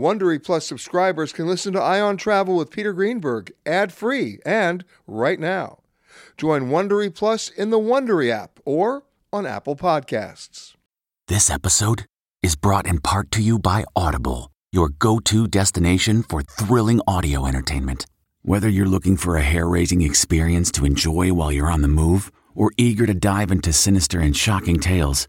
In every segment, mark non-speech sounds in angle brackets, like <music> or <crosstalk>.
Wondery Plus subscribers can listen to Ion Travel with Peter Greenberg ad-free and right now. Join Wondery Plus in the Wondery app or on Apple Podcasts. This episode is brought in part to you by Audible, your go-to destination for thrilling audio entertainment. Whether you're looking for a hair-raising experience to enjoy while you're on the move or eager to dive into sinister and shocking tales,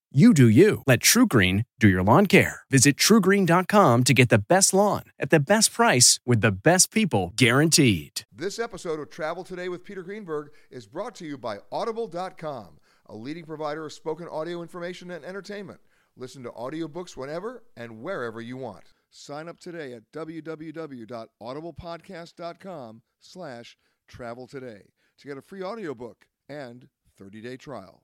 You do you. Let TruGreen do your lawn care. Visit trugreen.com to get the best lawn at the best price with the best people guaranteed. This episode of Travel Today with Peter Greenberg is brought to you by Audible.com, a leading provider of spoken audio information and entertainment. Listen to audiobooks whenever and wherever you want. Sign up today at www.audiblepodcast.com slash travel today to get a free audiobook and 30-day trial.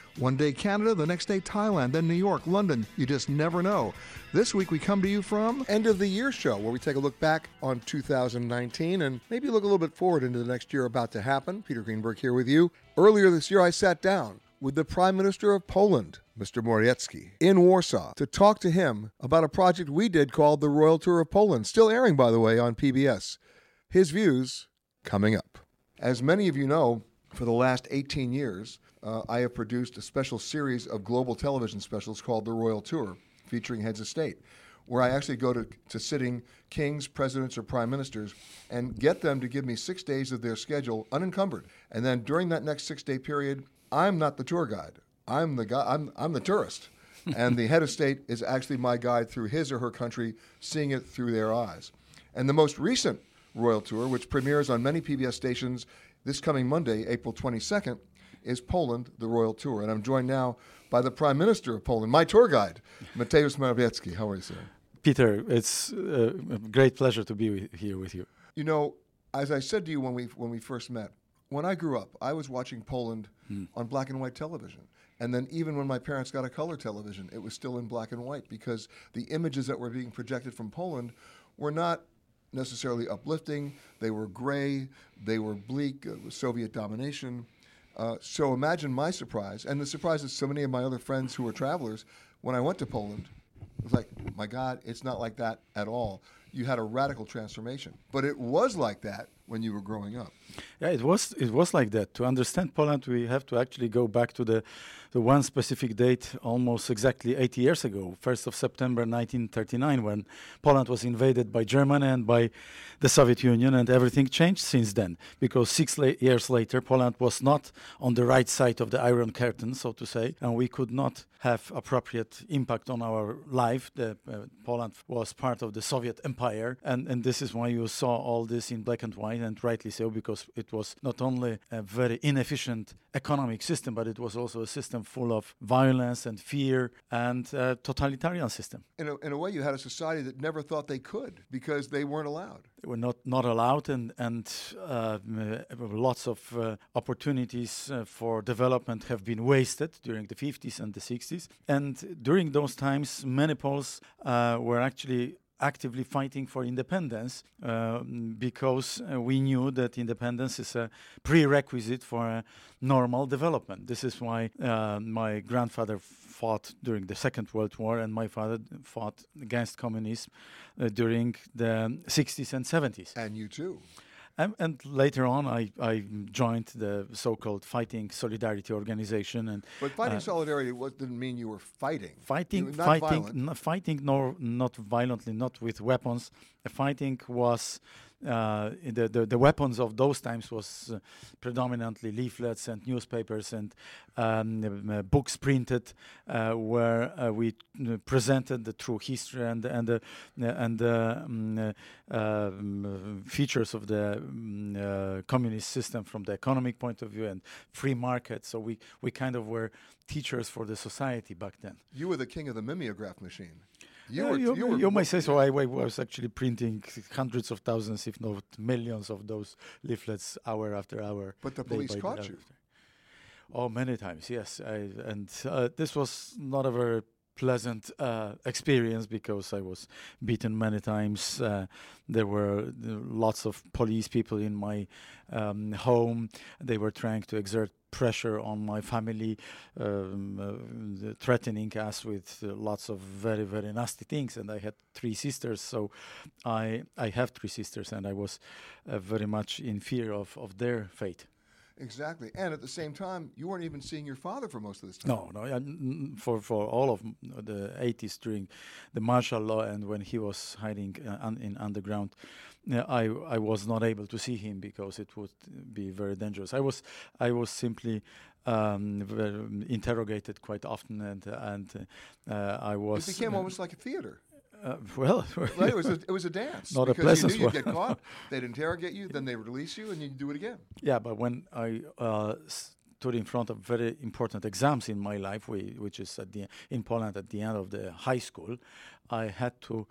One day Canada, the next day Thailand, then New York, London. You just never know. This week we come to you from End of the Year Show, where we take a look back on 2019 and maybe look a little bit forward into the next year about to happen. Peter Greenberg here with you. Earlier this year, I sat down with the Prime Minister of Poland, Mr. Morawiecki, in Warsaw to talk to him about a project we did called the Royal Tour of Poland, still airing, by the way, on PBS. His views coming up. As many of you know, for the last 18 years, uh, I have produced a special series of global television specials called The Royal Tour, featuring heads of state, where I actually go to, to sitting kings, presidents, or prime ministers and get them to give me six days of their schedule unencumbered. And then during that next six day period, I'm not the tour guide. I'm the guy. I'm, I'm the tourist. <laughs> and the head of state is actually my guide through his or her country, seeing it through their eyes. And the most recent royal tour, which premieres on many PBS stations this coming Monday, April 22nd, is Poland, the Royal Tour. And I'm joined now by the Prime Minister of Poland, my tour guide, Mateusz Morawiecki. How are you, sir? Peter, it's uh, a great pleasure to be with, here with you. You know, as I said to you when we, when we first met, when I grew up, I was watching Poland Hmm. on black and white television. And then even when my parents got a color television, it was still in black and white because the images that were being projected from Poland were not necessarily uplifting. They were gray, they were bleak, it was Soviet domination. Uh, so imagine my surprise, and the surprise of so many of my other friends who were travelers when I went to Poland. It was like, my God, it's not like that at all. You had a radical transformation, but it was like that when you were growing up. Yeah, it was it was like that. To understand Poland, we have to actually go back to the the one specific date, almost exactly 80 years ago, 1st of September 1939, when Poland was invaded by Germany and by the Soviet Union, and everything changed since then. Because six la- years later, Poland was not on the right side of the Iron Curtain, so to say, and we could not have appropriate impact on our life. The, uh, Poland was part of the Soviet Empire. And, and this is why you saw all this in black and white, and rightly so, because it was not only a very inefficient economic system, but it was also a system full of violence and fear and a totalitarian system. In a, in a way, you had a society that never thought they could because they weren't allowed. They were not, not allowed, and, and uh, lots of uh, opportunities uh, for development have been wasted during the 50s and the 60s. And during those times, many Poles uh, were actually actively fighting for independence uh, because uh, we knew that independence is a prerequisite for normal development. This is why uh, my grandfather fought during the Second World War and my father fought against communism uh, during the 60s and 70s. And you too. And, and, later on, I, I joined the so-called Fighting Solidarity Organization. And but fighting uh, solidarity was, didn't mean you were fighting. Fighting, fighting, fighting, nor not violently, not with weapons. fighting was uh, the, the, the weapons of those times was uh, predominantly leaflets and newspapers and um, uh, books printed uh, where uh, we presented the true history and and the and the um, features of the um, communist system from the economic point of view and free market. So we we kind of were teachers for the society back then. You were the king of the mimeograph machine. You, were, you, you, you may say so. I, I, was actually printing hundreds of thousands, if not millions, of those leaflets hour after hour. But the police caught you. Oh, many times, yes. I, and uh, this was not a very pleasant uh, experience because I was beaten many times. Uh, there were lots of police people in my um, home. They were trying to exert pressure on my family, um, uh, threatening us with uh, lots of very very nasty things. And I had three sisters, so I I have three sisters, and I was uh, very much in fear of of their fate. Exactly, and at the same time, you weren't even seeing your father for most of this time. No, no, for for all of the 80s during the martial law and when he was hiding uh, un in underground, uh, I I was not able to see him because it would be very dangerous. I was I was simply um, interrogated quite often, and and uh, I was. It became almost like a theater. Uh, well, <laughs> right, it was a, it was a dance. Not a pleasant you knew you'd get caught. <laughs> They'd interrogate you, then they'd release you, and you'd do it again. Yeah, but when I uh, stood in front of very important exams in my life, we, which is at the in Poland at the end of the high school, I had to,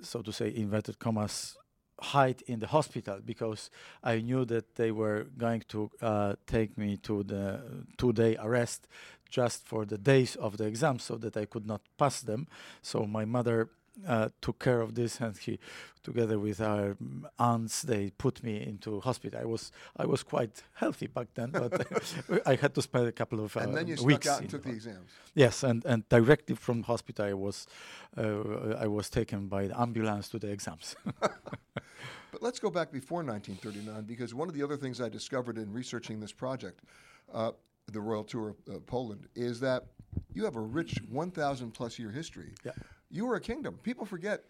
so to say, inverted commas, hide in the hospital because I knew that they were going to uh, take me to the two-day arrest just for the days of the exam so that I could not pass them. So my mother uh, took care of this, and he, together with our aunts, they put me into hospital. I was I was quite healthy back then, but <laughs> <laughs> I had to spend a couple of uh, and then you weeks. out and took the exams. Yes, and and directly from hospital, I was uh, I was taken by the ambulance to the exams. <laughs> but let's go back before 1939, because one of the other things I discovered in researching this project. Uh, the Royal Tour of uh, Poland is that you have a rich 1,000 plus year history. Yeah you were a kingdom. People forget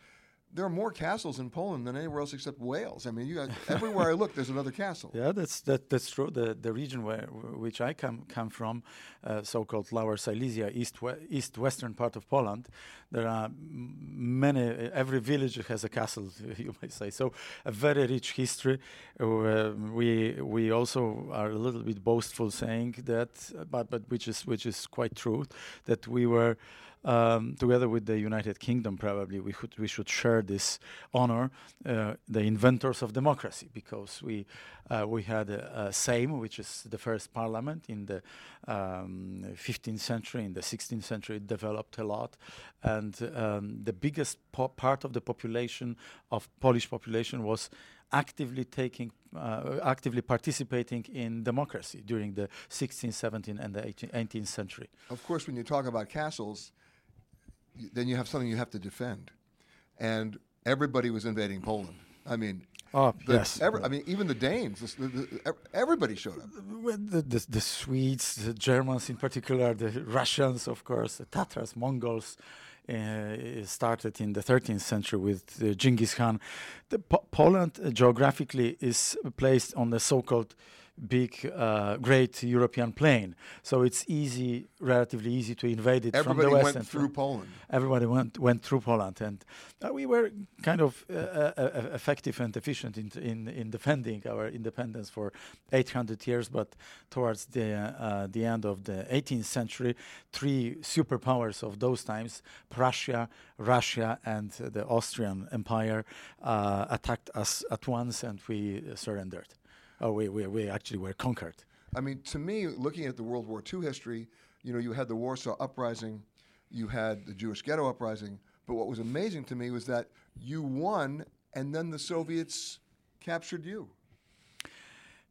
there are more castles in Poland than anywhere else except Wales. I mean, you got, <laughs> everywhere I look, there's another castle. Yeah, that's that, that's true. The the region where which I come come from, uh, so-called Lower Silesia, east east western part of Poland, there are many. Every village has a castle, <laughs> you might say. So a very rich history. Uh, we we also are a little bit boastful, saying that, but but which is which is quite true, that we were um, together with the United Kingdom, probably we should we should share this honor, uh, the inventors of democracy, because we uh, we had a, a Sejm, which is the first parliament in the um, 15th century. In the 16th century, it developed a lot, and um, the biggest part of the population of Polish population was actively taking, uh, actively participating in democracy during the 16th, 17th, and the 18th century. Of course, when you talk about castles, then you have something you have to defend. And everybody was invading Poland. I mean, Oh, yes. Every, I mean, even the Danes, the, the, everybody showed up. The, the, the, Swedes, the Germans in particular, the Russians, of course, the Tatars, Mongols, uh, started in the 13th century with uh, Genghis Khan. Po Poland uh, geographically is placed on the so-called big, uh, great European plain. So it's easy, relatively easy to invade it Everybody from the west. Everybody went through Poland. Everybody went went through Poland, and uh, we were kind of uh, uh, uh effective and efficient in, in in defending our independence for 800 years. But towards the uh, the end of the 18th century, three superpowers of those times, Prussia, Russia, and the Austrian Empire, uh, attacked us at once, and we surrendered. Oh, we, we, we actually were conquered. I mean, to me, looking at the World War II history, you know, you had the Warsaw Uprising, you had the Jewish Ghetto Uprising, but what was amazing to me was that you won, and then the Soviets captured you.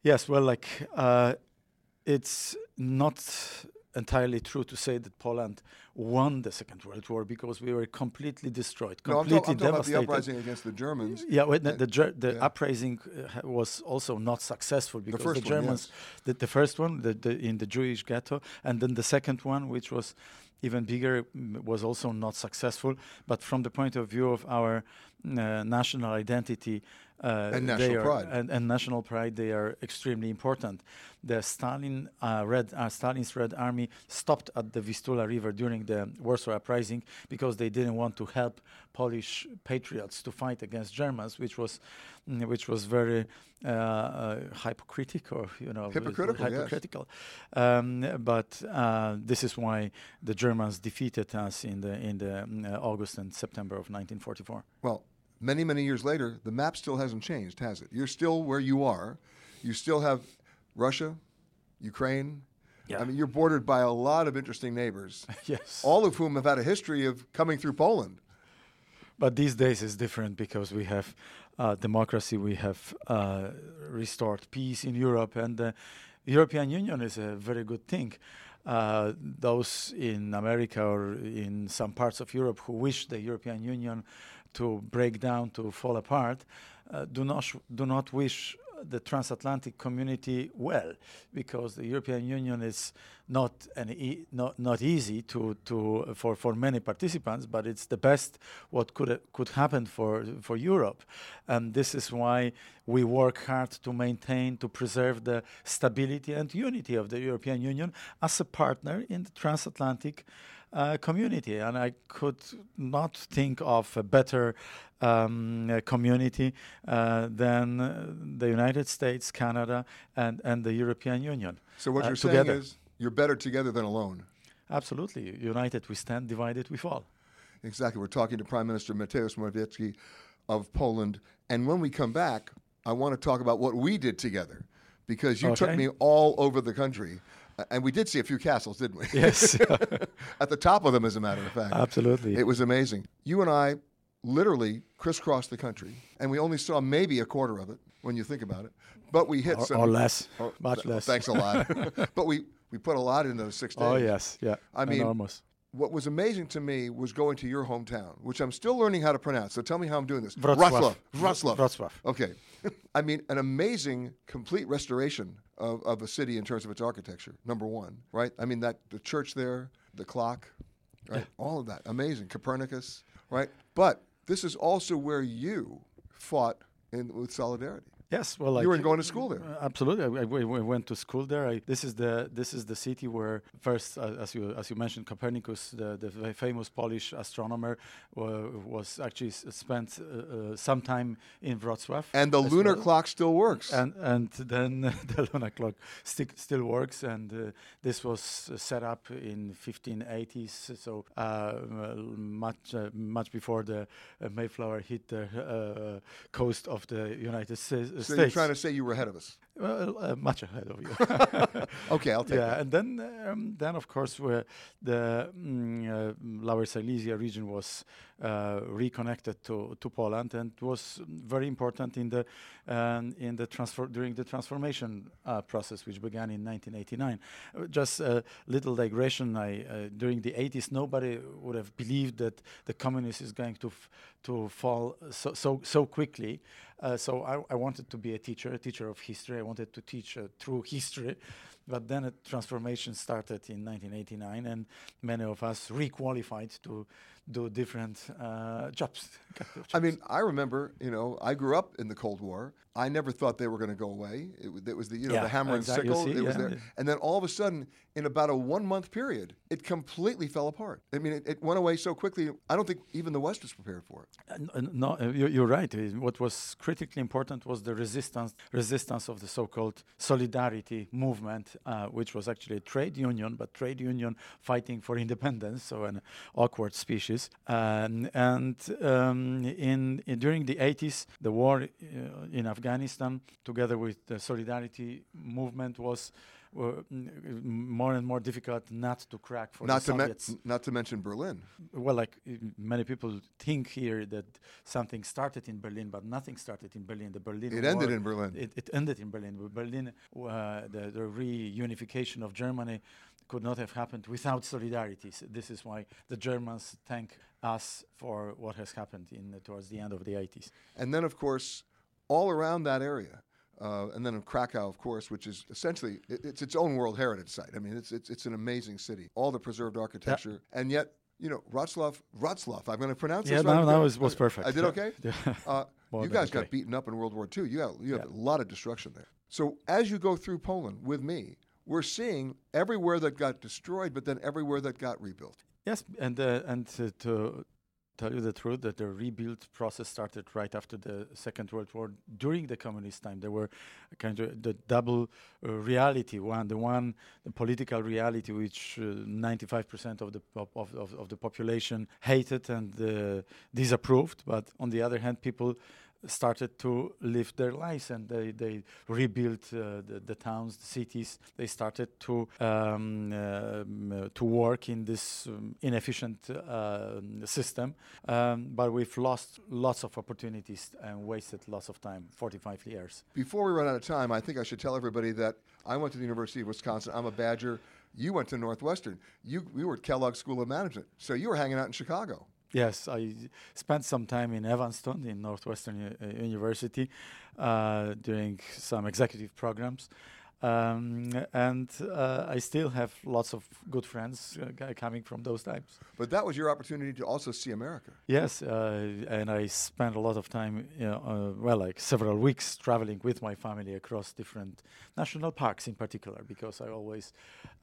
Yes, well, like uh, it's not entirely true to say that Poland won the Second World War because we were completely destroyed, completely no, I'm, I'm devastated. about the uprising against the Germans. Yeah, well, the, the, the yeah. uprising uh, was also not successful because the, the Germans, one, yes. the, the first one, the, the, in the Jewish ghetto, and then the second one, which was even bigger, was also not successful. But from the point of view of our uh, national identity, uh, and national are, pride, and, and, national pride, they are extremely important. The Stalin uh, Red uh, Stalin's Red Army stopped at the Vistula River during the Warsaw Uprising because they didn't want to help Polish patriots to fight against Germans, which was mm, which was very uh, uh, hypocritical, you know, hypocritical. hypocritical. Yes. Um, but uh, this is why the Germans defeated us in the in the mm, August and September of 1944. Well many, many years later, the map still hasn't changed, has it? You're still where you are. You still have Russia, Ukraine. Yeah. I mean, you're bordered by a lot of interesting neighbors. <laughs> yes. All of whom have had a history of coming through Poland. But these days is different because we have uh, democracy, we have uh, restored peace in Europe, and the European Union is a very good thing. Uh, those in America or in some parts of Europe who wish the European Union to break down, to fall apart, uh, do not do not wish the transatlantic community well, because the European Union is not an e not not easy to to for for many participants, but it's the best what could could happen for for Europe, and this is why we work hard to maintain to preserve the stability and unity of the European Union as a partner in the transatlantic uh, community, and I could not think of a better um, community uh, than uh, the United States, Canada, and, and the European Union. So what uh, you're together. saying is you're better together than alone. Absolutely, united we stand, divided we fall. Exactly. We're talking to Prime Minister Mateusz Morawiecki of Poland, and when we come back, I want to talk about what we did together, because you okay. took me all over the country. And we did see a few castles, didn't we? Yes. <laughs> At the top of them, as a matter of fact. Absolutely. It was amazing. You and I literally crisscrossed the country, and we only saw maybe a quarter of it when you think about it. But we hit or, some. Or less. Or, much th- less. Thanks a lot. <laughs> <laughs> but we, we put a lot in those six oh, days. Oh, yes. Yeah. I mean, Enormous. what was amazing to me was going to your hometown, which I'm still learning how to pronounce. So tell me how I'm doing this. Wrocław. Wrocław. Wrocław. Okay. I mean, an amazing, complete restoration of, of a city in terms of its architecture, number one, right? I mean, that the church there, the clock, right? Yeah. All of that. Amazing. Copernicus, right? But this is also where you fought in, with solidarity. Yes, well, like, you were going to school there. Uh, absolutely, I, I, we went to school there. I, this is the this is the city where first, uh, as you as you mentioned, Copernicus, the, the famous Polish astronomer, uh, was actually spent uh, some time in Wrocław. And the lunar well. clock still works. And and then <laughs> the lunar clock sti still works, and uh, this was set up in 1580s, so uh, much much before the Mayflower hit the coast of the United States. So you're trying to say you were ahead of us? Well, uh, much ahead of you. <laughs> <laughs> okay, I'll take yeah, that. and then, um, then of course, where the mm, uh, Lower Silesia region was uh, reconnected to, to Poland, and was very important in the um, in the transfer during the transformation uh, process, which began in 1989. Uh, just a little digression. I uh, during the 80s, nobody would have believed that the communist is going to to fall so so so quickly. Uh, so I, I, wanted to be a teacher, a teacher of history. I wanted to teach uh, through history, But then a transformation started in 1989, and many of us requalified to do different uh, jobs. <laughs> I mean, I remember, you know, I grew up in the Cold War. I never thought they were going to go away. It, it, was the, you know, yeah, the hammer exactly. and sickle. See, it was yeah. there, and then all of a sudden, in about a one-month period, it completely fell apart. I mean, it, it, went away so quickly. I don't think even the West was prepared for it. Uh, no, uh, you're right. What was critically important was the resistance, resistance of the so-called solidarity movement, uh, which was actually a trade union, but trade union fighting for independence, so an awkward species. Um, and um, in, in, during the 80s, the war uh, in Afghanistan, together with the solidarity movement, was more and more difficult not to crack for not the to Soviets. Me- not to mention Berlin. Well, like many people think here that something started in Berlin, but nothing started in Berlin. The Berlin it War, ended in Berlin. It, it ended in Berlin. Berlin, uh, the, the reunification of Germany could not have happened without solidarity. So this is why the Germans thank us for what has happened in towards the end of the 80s. And then, of course, all around that area, uh, and then in Krakow, of course, which is essentially it, it's its own World Heritage Site. I mean, it's it's it's an amazing city, all the preserved architecture, and yet you know Wrocław, Wrocław. I'm going to pronounce yeah, this right. no, no, was, was perfect. I did okay. <laughs> Yeah. Uh, you guys got okay. beaten up in World War II. You have you have Yeah. a lot of destruction there. So as you go through Poland with me, we're seeing everywhere that got destroyed, but then everywhere that got rebuilt. Yes, and uh, and uh, to tell you the truth, that the rebuild process started right after the Second World War. During the communist time, there were kind of the double uh, reality. One, the one, the political reality, which ninety-five percent of the pop of, of, of the population hated and uh, disapproved. But on the other hand, people started to live their lives and they, they rebuilt uh, the, the towns, the cities. They started to um, um, to work in this um, inefficient uh, system. Um, but we've lost lots of opportunities and wasted lots of time, 45 years. Before we run out of time, I think I should tell everybody that I went to the University of Wisconsin. I'm a Badger. You went to Northwestern. You we were at Kellogg School of Management. So you were hanging out in Chicago. Yes, I spent some time in Evanston, in Northwestern U- uh, University, uh, doing some executive programs. Um, and uh, I still have lots of good friends uh, coming from those times. But that was your opportunity to also see America. Yes, uh, and I spent a lot of time, you know, uh, well, like several weeks traveling with my family across different national parks in particular, because I always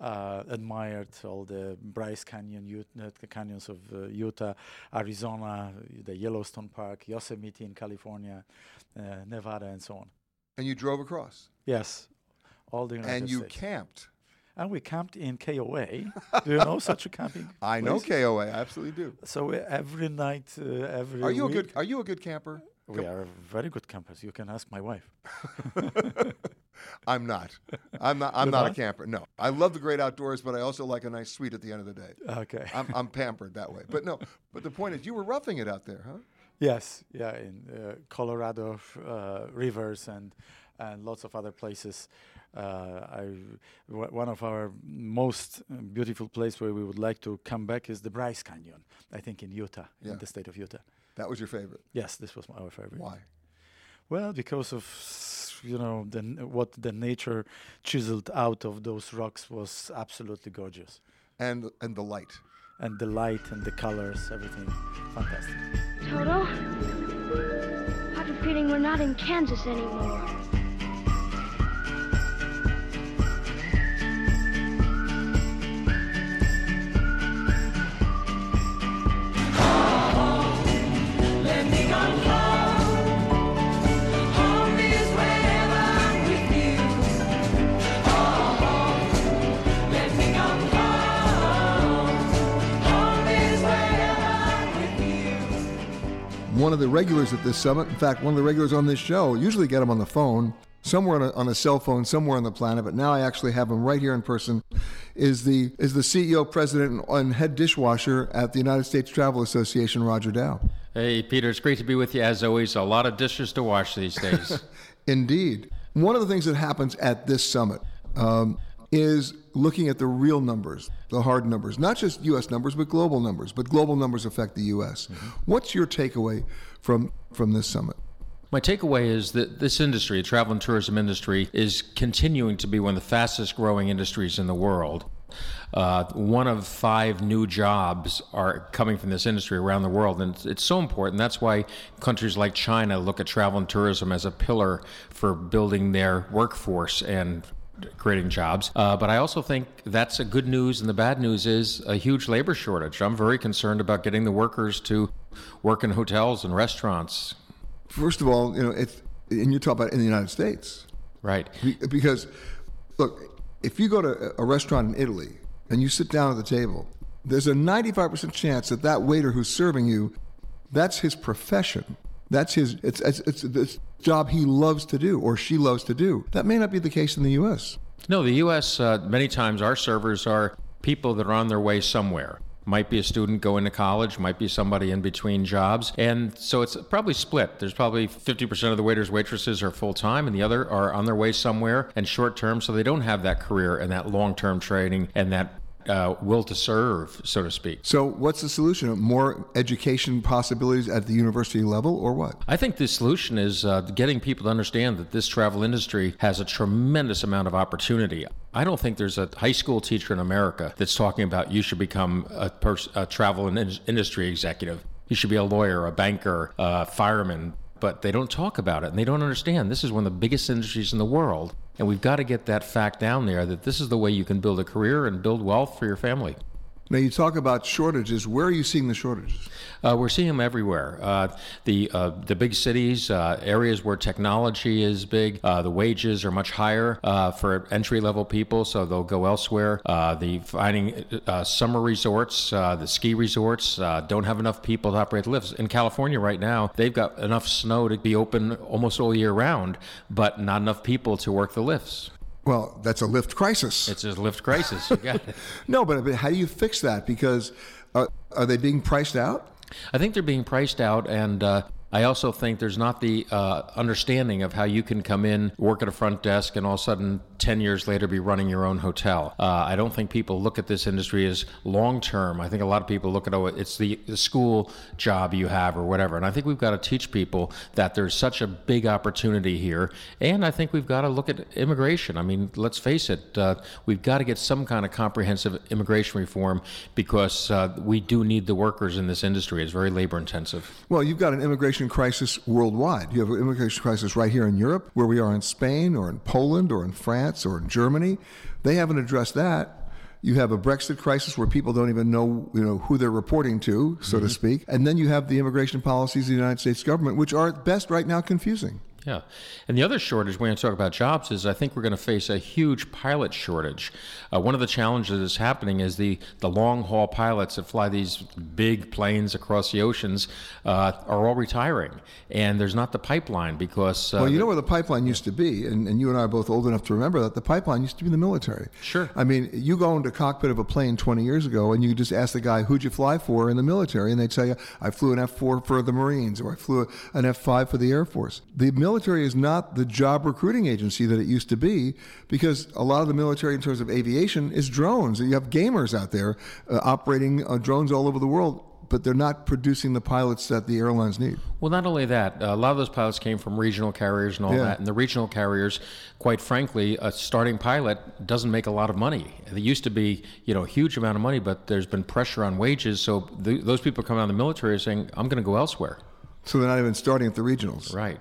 uh, admired all the Bryce Canyon, uh, the canyons of uh, Utah, Arizona, the Yellowstone Park, Yosemite in California, uh, Nevada, and so on. And you drove across. Yes, all the United and you States. camped. and we camped in KOA. <laughs> do you know such a camping? I know? KOA. I absolutely do. So uh, every night, uh, every Are you a good Are you a good camper? We are very good campers. You can ask my wife. <laughs> I'm not. I'm not. I'm You're not a camper. No, I love the great outdoors, but I also like a nice suite at the end of the day. Okay. I'm, I'm pampered that way. But no. But the point is, you were roughing it out there, huh? yes. Yeah. In uh, Colorado uh, rivers and and lots of other places. Uh, I w- one of our most uh, beautiful place where we would like to come back is the Bryce Canyon. I think in Utah, Yeah. in the state of Utah. That was your favorite. Yes, this was our favorite. Why? Well, because of you know the what the nature chiseled out of those rocks was absolutely gorgeous, And and the light. and the light and the colors, everything, fantastic. Toto, I have a feeling we're not in Kansas anymore. One of the regulars at this summit, in fact, one of the regulars on this show, usually get him on the phone, somewhere on a, on a cell phone, somewhere on the planet, but now I actually have him right here in person, is the, is the CEO, president, and, and head dishwasher at the United States Travel Association, Roger Dow. Hey, Peter, it's great to be with you as always. A lot of dishes to wash these days. <laughs> Indeed. One of the things that happens at this summit um, is looking at the real numbers, the hard numbers, not just U.S. numbers, but global numbers. But global numbers affect the U.S. What's your takeaway from from this summit? My takeaway is that this industry, the travel and tourism industry, is continuing to be one of the fastest growing industries in the world. Uh, one of five new jobs are coming from this industry around the world, and it's, it's so important. That's why countries like China look at travel and tourism as a pillar for building their workforce and creating jobs. Uh, but I also think that's a good news, and the bad news is a huge labor shortage. I'm very concerned about getting the workers to work in hotels and restaurants. First of all, you know, it's, and you talk about in the United States. Right. Because, look, if you go to a restaurant in Italy and you sit down at the table, there's a 95% chance that that waiter who's serving you, that's his profession. That's his, it's, it's, it's the job he loves to do or she loves to do. That may not be the case in the U.S. No, the U.S., uh, many times our servers are people that are on their way somewhere. Might be a student going to college, might be somebody in between jobs. And so it's probably split. There's probably 50% of the waiters, waitresses are full time, and the other are on their way somewhere and short term, so they don't have that career and that long term training and that uh, will to serve, so to speak. So, what's the solution? More education possibilities at the university level, or what? I think the solution is uh, getting people to understand that this travel industry has a tremendous amount of opportunity. I don't think there's a high school teacher in America that's talking about you should become a, pers- a travel and in- industry executive. You should be a lawyer, a banker, a fireman, but they don't talk about it and they don't understand. This is one of the biggest industries in the world. And we've got to get that fact down there that this is the way you can build a career and build wealth for your family. Now, you talk about shortages. Where are you seeing the shortages? Uh, we're seeing them everywhere. Uh, the uh, the big cities, uh, areas where technology is big, uh, the wages are much higher uh, for entry level people, so they'll go elsewhere. the finding summer resorts, the ski resorts don't have enough people to operate the lifts. In California right now, they've got enough snow to be open almost all year round, but not enough people to work the lifts. Well, that's a lift crisis. It's a lift crisis. You got it. <laughs> no, but, but how do you fix that? Because uh, are they being priced out? I think they're being priced out, and uh, I also think there's not the uh, understanding of how you can come in, work at a front desk, and all of a sudden, 10 years later, be running your own hotel. Uh, I don't think people look at this industry as long term. I think a lot of people look at, oh, it's the, the school job you have or whatever. And I think we've got to teach people that there's such a big opportunity here. And I think we've got to look at immigration. I mean, let's face it, uh, we've got to get some kind of comprehensive immigration reform because uh, we do need the workers in this industry. It's very labor intensive. Well, you've got an immigration crisis worldwide. You have an immigration crisis right here in Europe, where we are in Spain or in Poland or in France or in Germany. They haven't addressed that. You have a Brexit crisis where people don't even know, you know, who they're reporting to, so mm-hmm. to speak. And then you have the immigration policies of the United States government, which are at best right now confusing. Yeah. And the other shortage, we when you talk about jobs, is I think we're going to face a huge pilot shortage. Uh, one of the challenges that's happening is the, the long haul pilots that fly these big planes across the oceans uh, are all retiring. And there's not the pipeline because. Uh, well, you know where the pipeline used to be, and, and you and I are both old enough to remember that the pipeline used to be in the military. Sure. I mean, you go into the cockpit of a plane 20 years ago and you just ask the guy, who'd you fly for in the military? And they'd tell you, I flew an F 4 for the Marines or I flew an F 5 for the Air Force. The military is not the job recruiting agency that it used to be because a lot of the military, in terms of aviation, is drones. You have gamers out there uh, operating uh, drones all over the world but they're not producing the pilots that the airlines need. Well, not only that, a lot of those pilots came from regional carriers and all yeah. that. And the regional carriers, quite frankly, a starting pilot doesn't make a lot of money. There used to be, you know, a huge amount of money, but there's been pressure on wages. So those people coming out of the military are saying, "I'm going to go elsewhere." So they're not even starting at the regionals. Right.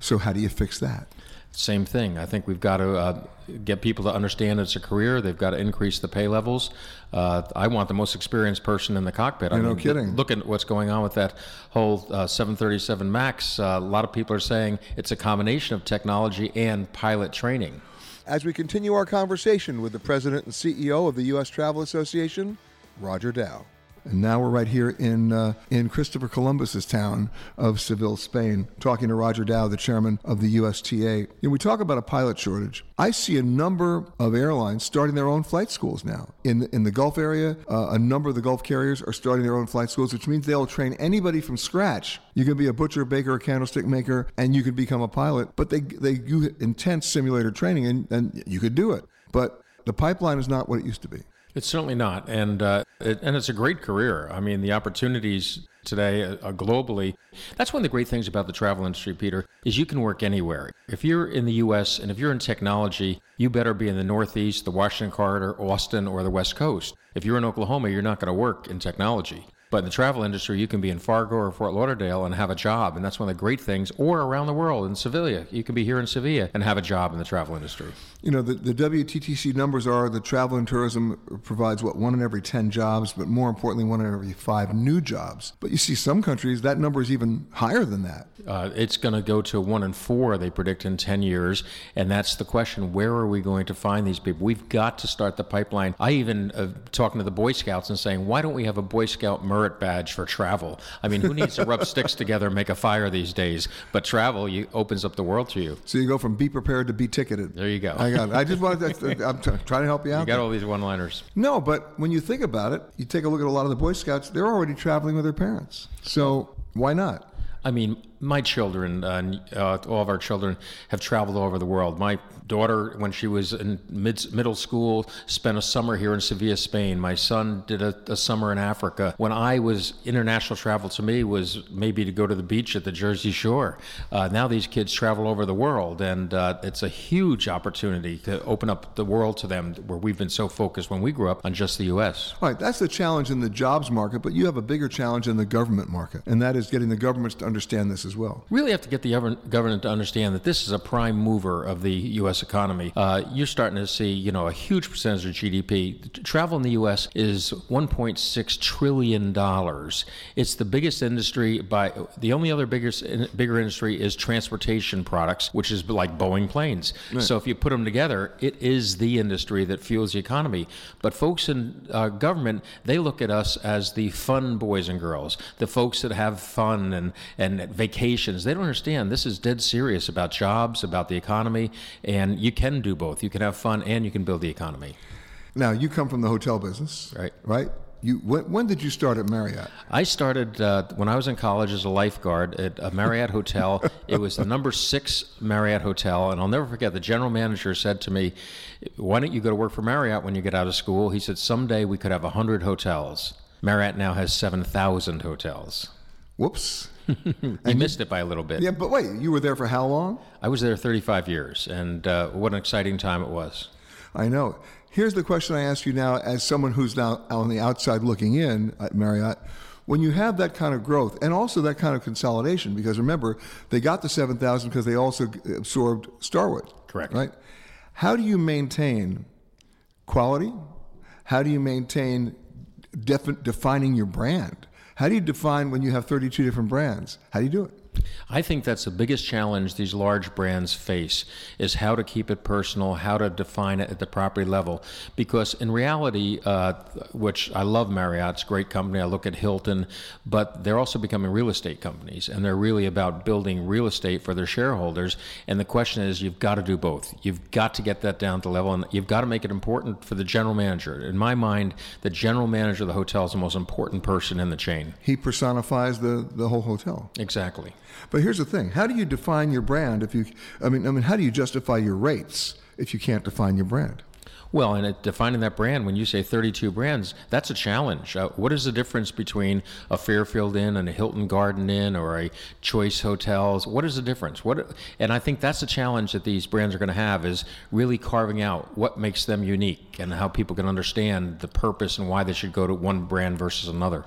So how do you fix that? Same thing. I think we've got to uh, get people to understand it's a career. They've got to increase the pay levels. Uh, I want the most experienced person in the cockpit. I mean, no kidding. Look at what's going on with that whole uh, 737 MAX. Uh, a lot of people are saying it's a combination of technology and pilot training. As we continue our conversation with the president and CEO of the U.S. Travel Association, Roger Dow. And now we're right here in uh, in Christopher Columbus's town of Seville, Spain, talking to Roger Dow, the chairman of the USTA. And we talk about a pilot shortage. I see a number of airlines starting their own flight schools now in in the Gulf area. Uh, a number of the Gulf carriers are starting their own flight schools, which means they'll train anybody from scratch. You can be a butcher, baker, a candlestick maker, and you can become a pilot. But they they do intense simulator training, and, and you could do it. But the pipeline is not what it used to be. It's certainly not, and uh, it, and it's a great career. I mean, the opportunities today uh, uh, globally. That's one of the great things about the travel industry, Peter, is you can work anywhere. If you're in the U.S. and if you're in technology, you better be in the Northeast, the Washington corridor, Austin, or the West Coast. If you're in Oklahoma, you're not going to work in technology. But in the travel industry, you can be in Fargo or Fort Lauderdale and have a job, and that's one of the great things. Or around the world in Sevilla, you can be here in Sevilla and have a job in the travel industry. You know, the, the WTTC numbers are the travel and tourism provides what one in every ten jobs, but more importantly, one in every five new jobs. But you see, some countries that number is even higher than that. Uh, it's going to go to one in four, they predict, in 10 years. And that's the question where are we going to find these people? We've got to start the pipeline. I even uh, talking to the Boy Scouts and saying, why don't we have a Boy Scout merit badge for travel? I mean, who needs to rub <laughs> sticks together and make a fire these days? But travel you, opens up the world to you. So you go from be prepared to be ticketed. There you go. I got it. I just wanted to, <laughs> I'm t- trying to help you out. You got there. all these one liners. No, but when you think about it, you take a look at a lot of the Boy Scouts, they're already traveling with their parents. So why not? I mean, my children, uh, uh, all of our children, have traveled all over the world. My daughter, when she was in mid- middle school, spent a summer here in Sevilla, Spain. My son did a, a, summer in Africa. When I was international travel to me was maybe to go to the beach at the Jersey Shore. Uh, now these kids travel over the world, and uh, it's a huge opportunity to open up the world to them, where we've been so focused when we grew up on just the U.S. All right, that's the challenge in the jobs market, but you have a bigger challenge in the government market, and that is getting the governments to understand this as well. Really have to get the government to understand that this is a prime mover of the U.S. economy. Uh, you're starting to see, you know, a huge percentage of GDP. Travel in the U.S. is 1.6 trillion dollars. It's the biggest industry by the only other biggest bigger industry is transportation products, which is like Boeing planes. Right. So if you put them together, it is the industry that fuels the economy. But folks in uh, government, they look at us as the fun boys and girls, the folks that have fun and and vacations. They don't understand this is dead serious about jobs, about the economy, and you can do both. You can have fun and you can build the economy. Now, you come from the hotel business, right? Right. You when, when did you start at Marriott? I started uh, when I was in college as a lifeguard at a Marriott hotel. <laughs> it was the number six Marriott hotel, and I'll never forget. The general manager said to me, "Why don't you go to work for Marriott when you get out of school?" He said, "Someday we could have hundred hotels." Marriott now has seven thousand hotels. Whoops. <laughs> you missed it by a little bit. Yeah, but wait, you were there for how long? I was there 35 years, and uh, what an exciting time it was. I know. Here's the question I ask you now, as someone who's now on the outside looking in at Marriott. When you have that kind of growth and also that kind of consolidation, because remember, they got the 7,000 because they also absorbed Starwood. Correct. Right? How do you maintain quality? How do you maintain defi- defining your brand? How do you define when you have 32 different brands? How do you do it? I think that's the biggest challenge these large brands face is how to keep it personal, how to define it at the property level. Because in reality, uh, which I love Marriott, it's a great company. I look at Hilton, but they're also becoming real estate companies, and they're really about building real estate for their shareholders. And the question is, you've got to do both. You've got to get that down to level, and you've got to make it important for the general manager. In my mind, the general manager of the hotel is the most important person in the chain. He personifies the, the whole hotel. Exactly. But here's the thing: how do you define your brand if you? I mean, I mean, how do you justify your rates if you can't define your brand? Well, and defining that brand, when you say 32 brands, that's a challenge. Uh, what is the difference between a Fairfield Inn and a Hilton Garden Inn or a Choice Hotels? What is the difference? What? And I think that's a challenge that these brands are going to have is really carving out what makes them unique and how people can understand the purpose and why they should go to one brand versus another.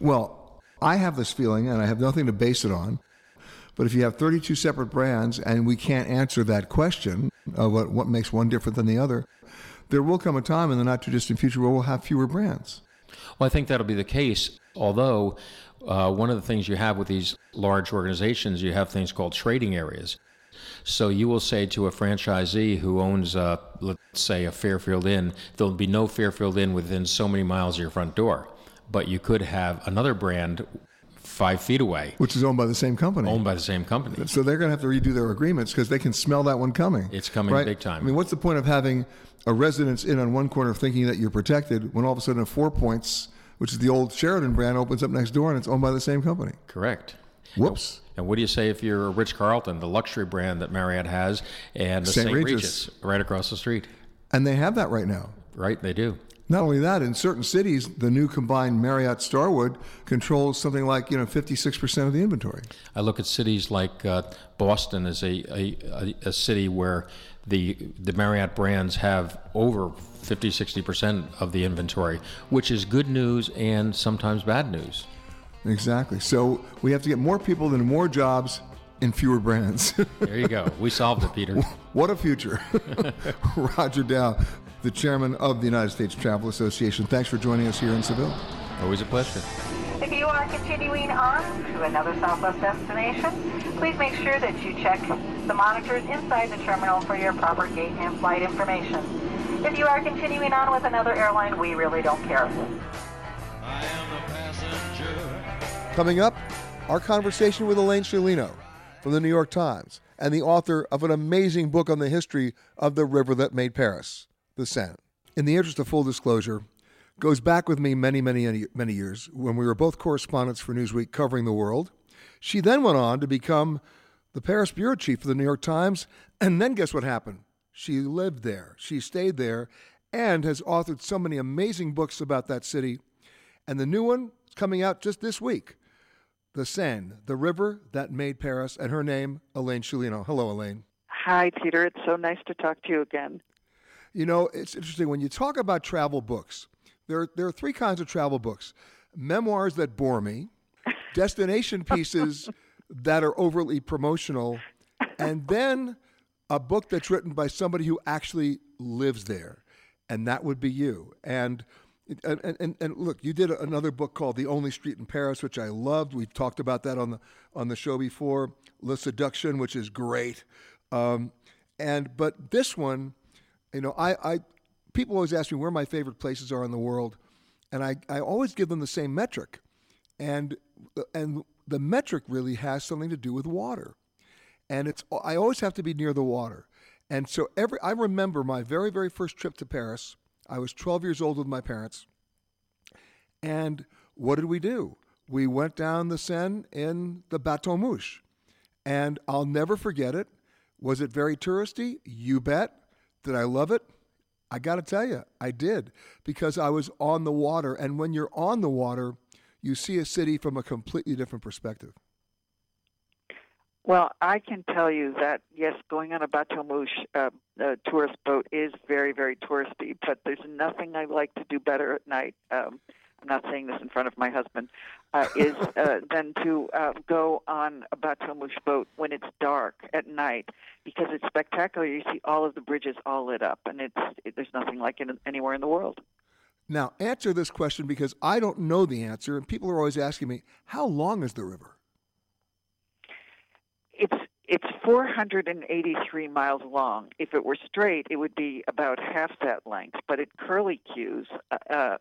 Well, I have this feeling, and I have nothing to base it on, but if you have 32 separate brands and we can't answer that question of what, what makes one different than the other, there will come a time in the not too distant future where we'll have fewer brands. Well, I think that'll be the case, although uh, one of the things you have with these large organizations, you have things called trading areas. So you will say to a franchisee who owns, uh, let's say, a Fairfield Inn, there'll be no Fairfield Inn within so many miles of your front door. But you could have another brand five feet away. Which is owned by the same company. Owned by the same company. So they're going to have to redo their agreements because they can smell that one coming. It's coming right? big time. I mean, what's the point of having a Residence Inn on one corner thinking that you're protected when all of a sudden a Four Points, which is the old Sheraton brand, opens up next door and it's owned by the same company? Correct. Whoops. And what do you say if you're a Ritz Carlton, the luxury brand that Marriott has, and the St. St. Regis. Regis right across the street? And they have that right now. Right, they do. Not only that, in certain cities, the new combined Marriott Starwood controls something like you know 56% of the inventory. I look at cities like uh, Boston as a, a, a, city where the the Marriott brands have over 50, 60% of the inventory, which is good news and sometimes bad news. Exactly. So we have to get more people and more jobs in fewer brands. <laughs> there you go. We solved it, Peter. What a future. <laughs> Roger Dow, the chairman of the United States Travel Association. Thanks for joining us here in Seville. Always a pleasure. If you are continuing on to another Southwest destination, please make sure that you check the monitors inside the terminal for your proper gate and flight information. If you are continuing on with another airline, we really don't care. Coming up, our conversation with Elaine Sciolino from the New York Times and the author of an amazing book on the history of the river that made Paris, the Seine. In the interest of full disclosure, goes back with me many, many, many years when we were both correspondents for Newsweek covering the world. She then went on to become the Paris bureau chief for the New York Times, and then guess what happened? She lived there, she stayed there, and has authored so many amazing books about that city. And the new one is coming out just this week the Seine, the river that made Paris, and her name, Elaine Sciolino. Hello, Elaine. Hi, Peter. It's so nice to talk to you again. You know, it's interesting when you talk about travel books. There, there are three kinds of travel books: memoirs that bore me, <laughs> destination pieces that are overly promotional, and then a book that's written by somebody who actually lives there, and that would be you. And and, and, and look, you did another book called The Only Street in Paris, which I loved. We've talked about that on the on the show before. La Seduction, which is great. Um, and but this one, you know, I, I people always ask me where my favorite places are in the world, and I, I always give them the same metric, and and the metric really has something to do with water, and it's I always have to be near the water, and so every I remember my very very first trip to Paris I was 12 years old with my parents. And what did we do? We went down the Seine in the Bateau Mouche. And I'll never forget it. Was it very touristy? You bet. Did I love it? I got to tell you, I did because I was on the water. And when you're on the water, you see a city from a completely different perspective. Well, I can tell you that yes, going on a bateau mouche, uh, tourist boat, is very, very touristy. But there's nothing I like to do better at night. Um, I'm not saying this in front of my husband. Uh, is uh, <laughs> than to uh, go on a bateau mouche boat when it's dark at night because it's spectacular. You see all of the bridges all lit up, and it's it, there's nothing like it anywhere in the world. Now, answer this question because I don't know the answer, and people are always asking me, how long is the river? It's it's 483 miles long. If it were straight, it would be about half that length. But it curly cues, uh, uh,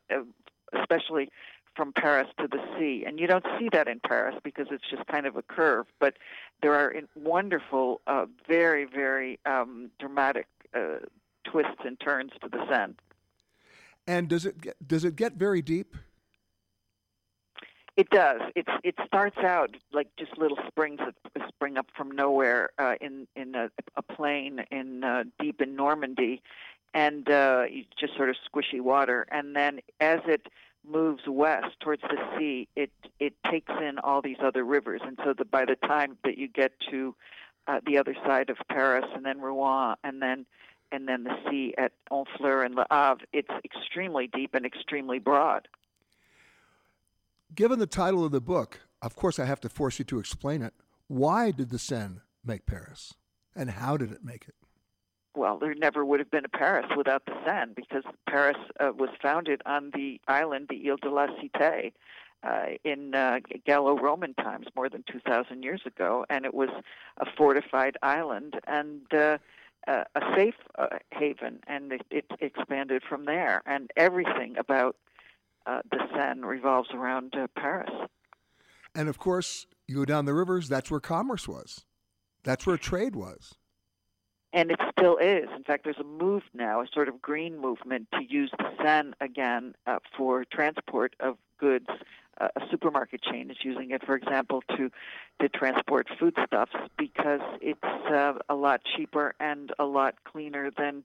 especially from Paris to the sea, and you don't see that in Paris because it's just kind of a curve. But there are wonderful, uh, very very um, dramatic uh, twists and turns to the Seine. And does it get, does it get very deep? It does. It's it starts out like just little springs that spring up from nowhere uh, in in a, a plain in uh, deep in Normandy, and uh, just sort of squishy water. And then as it moves west towards the sea, it it takes in all these other rivers, and so by the time that you get to uh, the other side of Paris, and then Rouen, and then and then the sea at Honfleur and Le Havre, it's extremely deep and extremely broad. Given the title of the book, of course, I have to force you to explain it. Why did the Seine make Paris, and how did it make it? Well, there never would have been a Paris without the Seine because Paris uh, was founded on the island, the Ile de la Cité, uh, in uh, Gallo-Roman times, more than 2,000 years ago, and it was a fortified island and uh, a safe uh, haven, and it, it expanded from there. And everything about uh, the Seine revolves around uh, Paris. And of course, you go down the rivers, that's where commerce was. That's where trade was. And it still is. In fact, there's a move now, a sort of green movement, to use the Seine again uh, for transport of goods. Uh, a supermarket chain is using it, for example, to to transport foodstuffs because it's uh, a lot cheaper and a lot cleaner than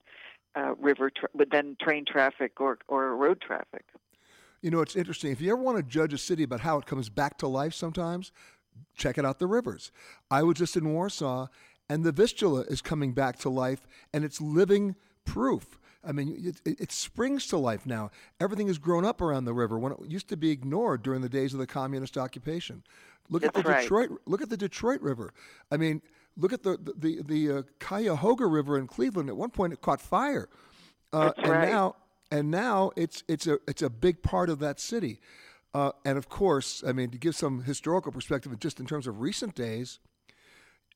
uh, river, tra- then train traffic or or road traffic. You know, it's interesting. If you ever want to judge a city about how it comes back to life, sometimes check it out the rivers. I was just in Warsaw, and the Vistula is coming back to life, and it's living proof. I mean, it, it, it, springs to life now. Everything has grown up around the river when it used to be ignored during the days of the communist occupation. Look That's at the right. Detroit. Look at the Detroit River. I mean, look at the the the, the uh, Cuyahoga River in Cleveland. At one point, it caught fire, uh, and right. now and now it's it's a it's a big part of that city. Uh, and of course, I mean, to give some historical perspective, just in terms of recent days,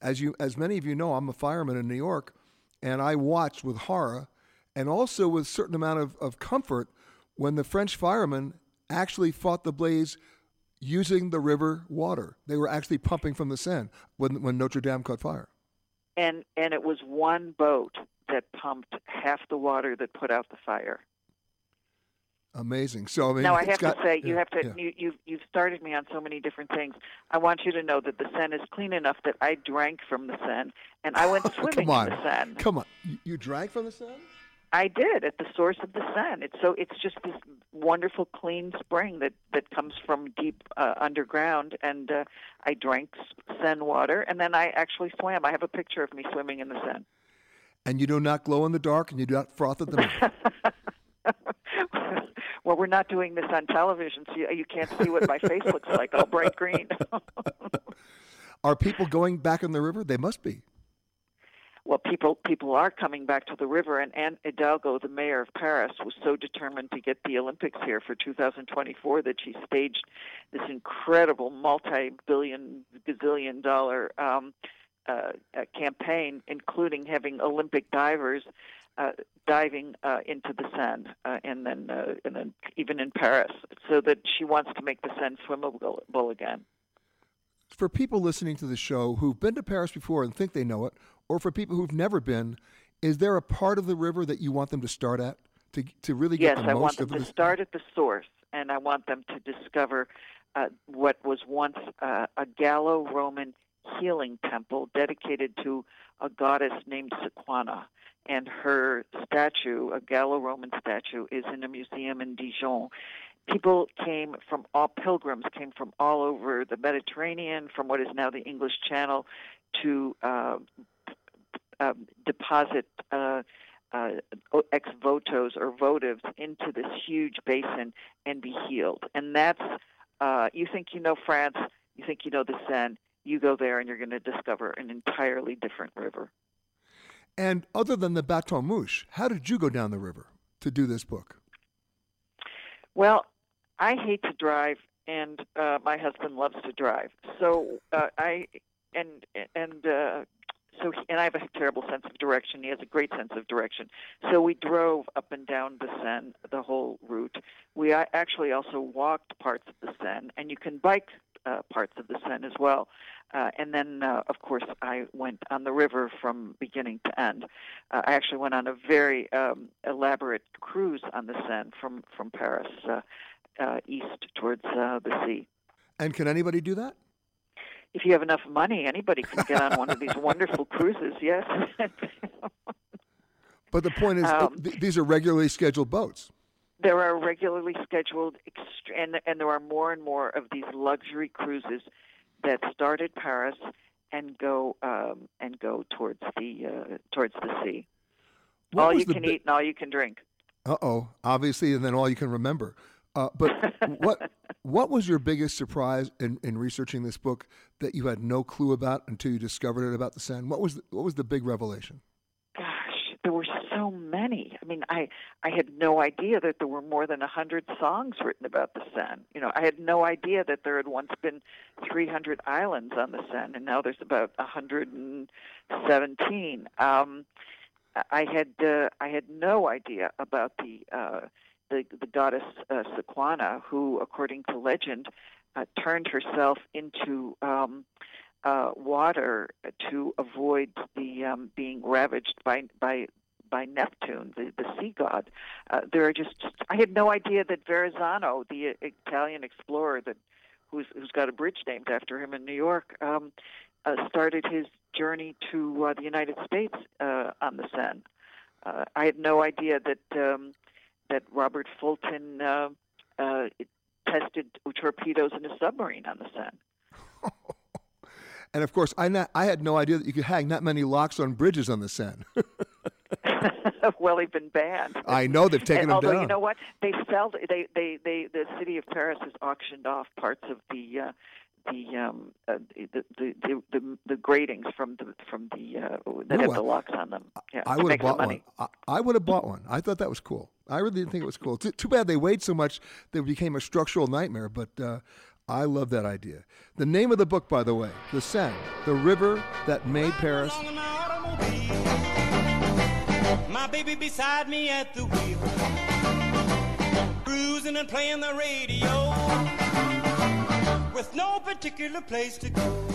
as you as many of you know, I'm a fireman in New York, and I watched with horror and also with a certain amount of, of comfort when the French firemen actually fought the blaze using the river water. They were actually pumping from the Seine when, when Notre Dame caught fire. And and it was one boat that pumped half the water that put out the fire. Amazing. So I mean, now I have got- to say, you yeah, have to yeah. you you've you've started me on so many different things. I want you to know that the Seine is clean enough that I drank from the Seine and I went <laughs> swimming Come on, in the Seine. come on. You, drank from the Seine? I did at the source of the Seine. It's so it's just this wonderful clean spring that that comes from deep uh, underground, and uh, I drank Seine water, and then I actually swam. I have a picture of me swimming in the Seine. And you do not glow in the dark, and you do not froth at the mouth. <laughs> well, we're not doing this on television, so you, you can't see what my face looks like, all bright green. <laughs> Are people going back in the river? They must be. well, people people are coming back to the river, and Anne Hidalgo, the mayor of Paris, was so determined to get the Olympics here for 2024 that she staged this incredible multi-billion gazillion dollar um, uh, uh, campaign, including having Olympic divers uh, diving uh, into the Seine, uh, and then uh, and then even in Paris, so that she wants to make the Seine swimmable again. For people listening to the show who've been to Paris before and think they know it, or for people who've never been, is there a part of the river that you want them to start at to to really get yes, the I most want them of to the start at the source, and I want them to discover uh, what was once uh, a Gallo-Roman healing temple dedicated to a goddess named Sequana. And her statue, a Gallo-Roman statue, is in a museum in Dijon. People came from all pilgrims came from all over the Mediterranean, from what is now the English Channel, to uh, um, deposit uh, uh, ex votos or votives into this huge basin and be healed. And that's, uh, you think you know France, you think you know the Seine, you go there and you're going to discover an entirely different river. And other than the Bateau Mouche, how did you go down the river to do this book? Well, I hate to drive, and uh, my husband loves to drive. So uh, I and and uh, so he, and I have a terrible sense of direction. He has a great sense of direction. So we drove up and down the Seine, the whole route. We actually also walked parts of the Seine, and you can bike uh, parts of the Seine as well. Uh, and then, uh, of course, I went on the river from beginning to end. Uh, I actually went on a very um, elaborate cruise on the Seine from from Paris uh, uh, east towards uh, the sea. And can anybody do that? If you have enough money, anybody can get on one of these <laughs> wonderful cruises. Yes. But the point is, Um, th- these are regularly scheduled boats. There are regularly scheduled, ext- and and there are more and more of these luxury cruises that start at Paris and go um, and go towards the uh, towards the sea. What all you can bi- eat and all you can drink. Uh oh, obviously, and then all you can remember. Uh, but <laughs> what what was your biggest surprise in, in researching this book that you had no clue about until you discovered it about the Seine? What was the, what was the big revelation? Gosh, there were many. I mean, I I had no idea that there were more than a hundred songs written about the Seine. You know, I had no idea that there had once been 300 islands on the Seine, and now there's about 117. Um, I had uh, I had no idea about the uh, the, the goddess uh, Sequana, who, according to legend, uh, turned herself into um, uh, water to avoid the um, being ravaged by by by Neptune, the, the sea god. Uh, there are just I had no idea that Verrazano, the Italian explorer that who's who's got a bridge named after him in New York, um, uh, started his journey to uh, the United States uh, on the Seine. uh, I had no idea that um, that Robert Fulton uh, uh, tested torpedoes in a submarine on the Seine. <laughs> and of course, I not, I had no idea that you could hang that many locks on bridges on the Seine. <laughs> <laughs> well, they've been banned. I know they've taken and them although down. you know what, they sell. They, they, they, the city of Paris has auctioned off parts of the. Uh, the, um, uh, the, the the the the gratings from the from the uh, that Ooh, have I- the locks on them. Yeah, I would have make some bought one. I, I would have bought one. I thought that was cool. I really didn't think it was cool. Too, too bad they weighed so much they became a structural nightmare. But uh, I love that idea. The name of the book, by the way, The Seine, the river that made Paris. Baby beside me at the wheel, cruising and playing the radio, with no particular place to go.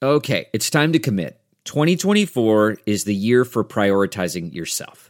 Okay, it's time to commit. 2024 is the year for prioritizing yourself.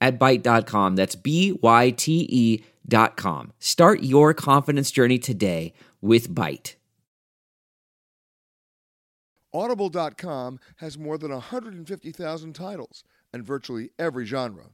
at Byte.com. That's B-Y-T-E dot com. Start your confidence journey today with Byte. Audible.com has more than 150,000 titles and virtually every genre.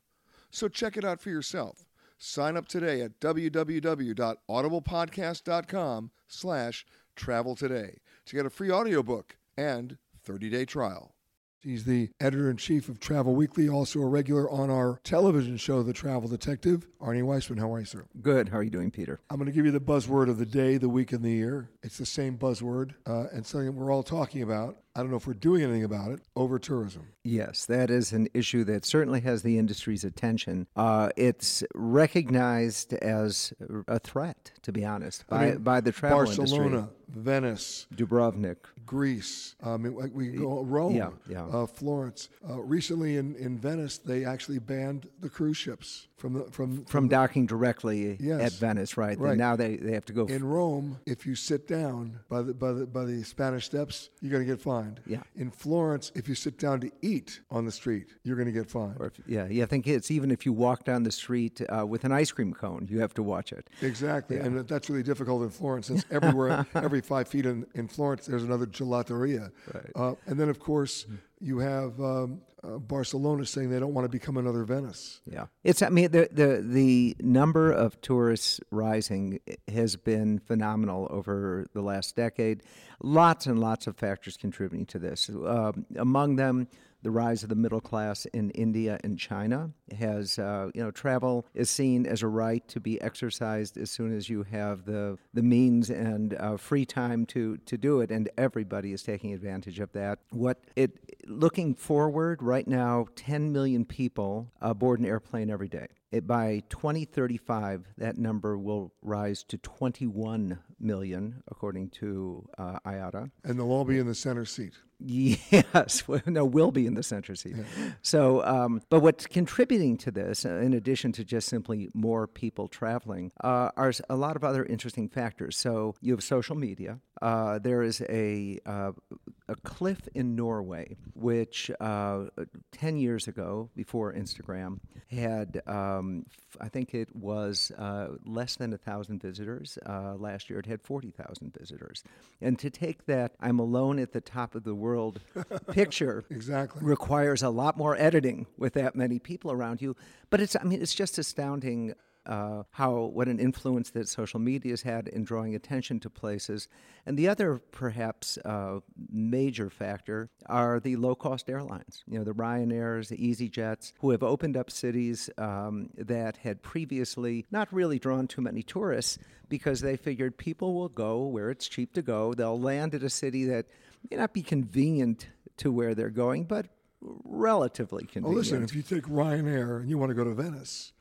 So check it out for yourself. Sign up today at www.audiblepodcast.com slash travel today to get a free audiobook and 30-day trial. He's the editor-in-chief of Travel Weekly, also a regular on our television show, The Travel Detective. Arnie Weissmann, how are you, sir? Good. How are you doing, Peter? I'm going to give you the buzzword of the day, the week, and the year. It's the same buzzword uh, and something we're all talking about. I don't know if we're doing anything about it. Over tourism. Yes, that is an issue that certainly has the industry's attention. Uh, it's recognized as a threat, to be honest, by, I mean, by the travel Barcelona, industry. Venice, Dubrovnik, Greece. Um, we- we go Rome, Yeah, yeah. Uh, Florence. Uh, recently in, in Venice, they actually banned the cruise ships from the from from docking directly Yes. at Venice, right? Right. And now they, they have to go. In Rome, if you sit down by the by the by the Spanish steps, you're going to get fined. Yeah. In Florence, if you sit down to eat on the street, you're going to get fined. or if, yeah, yeah. I think it's even if you walk down the street uh, with an ice cream cone, you have to watch it. Exactly, Yeah. and that's really difficult in Florence. Since everywhere, <laughs> every five feet in, in Florence, there's another gelateria. Right. Uh, and then, of course, you have um, uh, Barcelona saying they don't want to become another Venice. Yeah, it's. I mean, the the the number of tourists rising has been phenomenal over the last decade. Lots and lots of factors contributing to this. Um, among them, the rise of the middle class in India and China has, uh, you know, travel is seen as a right to be exercised as soon as you have the the means and uh, free time to to do it, and everybody is taking advantage of that. What it looking forward right now, 10 million people aboard an airplane every day. It, by 2035, that number will rise to 21 million, according to uh, IATA. And they'll all be in the center seat. Yes, <laughs> well, no, will be in the center seat. So, um, but what's contributing to this, uh, in addition to just simply more people traveling, uh, are a lot of other interesting factors. So, you have social media. Uh, there is a uh, a cliff in Norway, which uh, ten years ago, before Instagram, had um, f- I think it was uh, less than a thousand visitors. Uh, last year, it had forty thousand visitors, and to take that "I'm alone at the top of the world" <laughs> picture Exactly. requires a lot more editing with that many people around you. But it's I mean it's just astounding. Uh, how what an influence that social media has had in drawing attention to places, and the other perhaps uh, major factor are the low-cost airlines. You know, the Ryanairs, the EasyJets, who have opened up cities um, that had previously not really drawn too many tourists because they figured people will go where it's cheap to go. They'll land at a city that may not be convenient to where they're going, but relatively Oh, convenient. listen, if you take Ryanair and you want to go to Venice,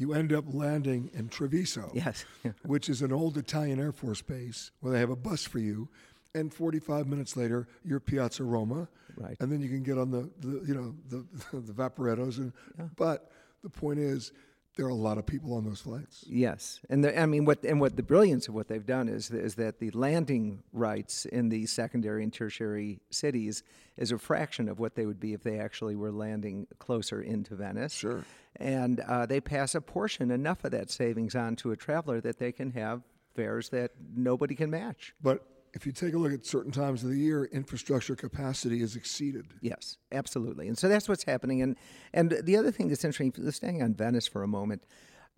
you end up landing in Treviso, Yes. <laughs> which is an old Italian Air Force base where they have a bus for you. And 45 minutes later, you're Piazza Roma, Right. and then you can get on the, the you know the <laughs> the Vaporettos. And but the point is, there are a lot of people on those flights. Yes, and the, I mean what and what the brilliance of what they've done is is that the landing rights in the secondary and tertiary cities is a fraction of what they would be if they actually were landing closer into Venice. Sure. And uh, they pass a portion enough of that savings on to a traveler that they can have fares that nobody can match. But if you take a look at certain times of the year, infrastructure capacity is exceeded. Yes, absolutely. And so that's what's happening. And and the other thing that's interesting, staying on Venice for a moment,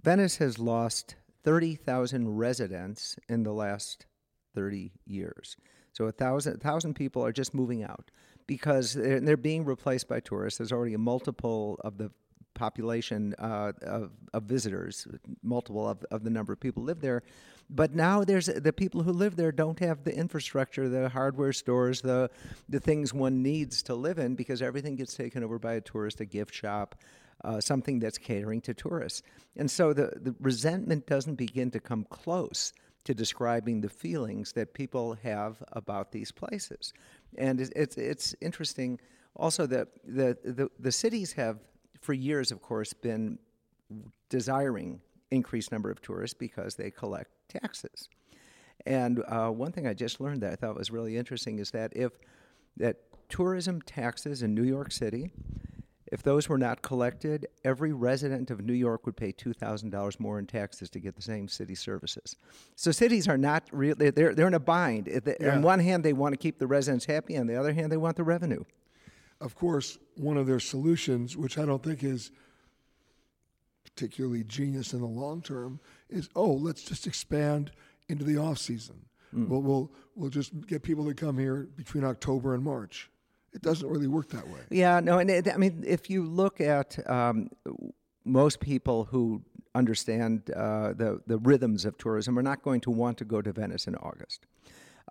Venice has lost thirty thousand residents in the last thirty years. So a thousand thousand people are just moving out because they're, they're being replaced by tourists. There's already a multiple of the population uh, of, of visitors, multiple of, of the number of people live there. But now there's the people who live there don't have the infrastructure, the hardware stores, the the things one needs to live in because everything gets taken over by a tourist, a gift shop, uh, something that's catering to tourists. And so the, the resentment doesn't begin to come close to describing the feelings that people have about these places. And it's it's, it's interesting also that the, the the cities have for years, of course, been desiring increased number of tourists because they collect taxes. And uh, one thing I just learned that I thought was really interesting is that if that tourism taxes in New York City, if those were not collected, every resident of New York would pay two thousand dollars more in taxes to get the same city services. So cities are not really they're they're in a bind. Yeah. On one hand, they want to keep the residents happy. On the other hand, they want the revenue. Of course, one of their solutions, which I don't think is particularly genius in the long term, is oh, let's just expand into the off season. Mm. We'll, we'll we'll just get people to come here between October and March. It doesn't really work that way. Yeah, no, and it, I mean, if you look at um, most people who understand uh, the the rhythms of tourism are not going to want to go to Venice in August.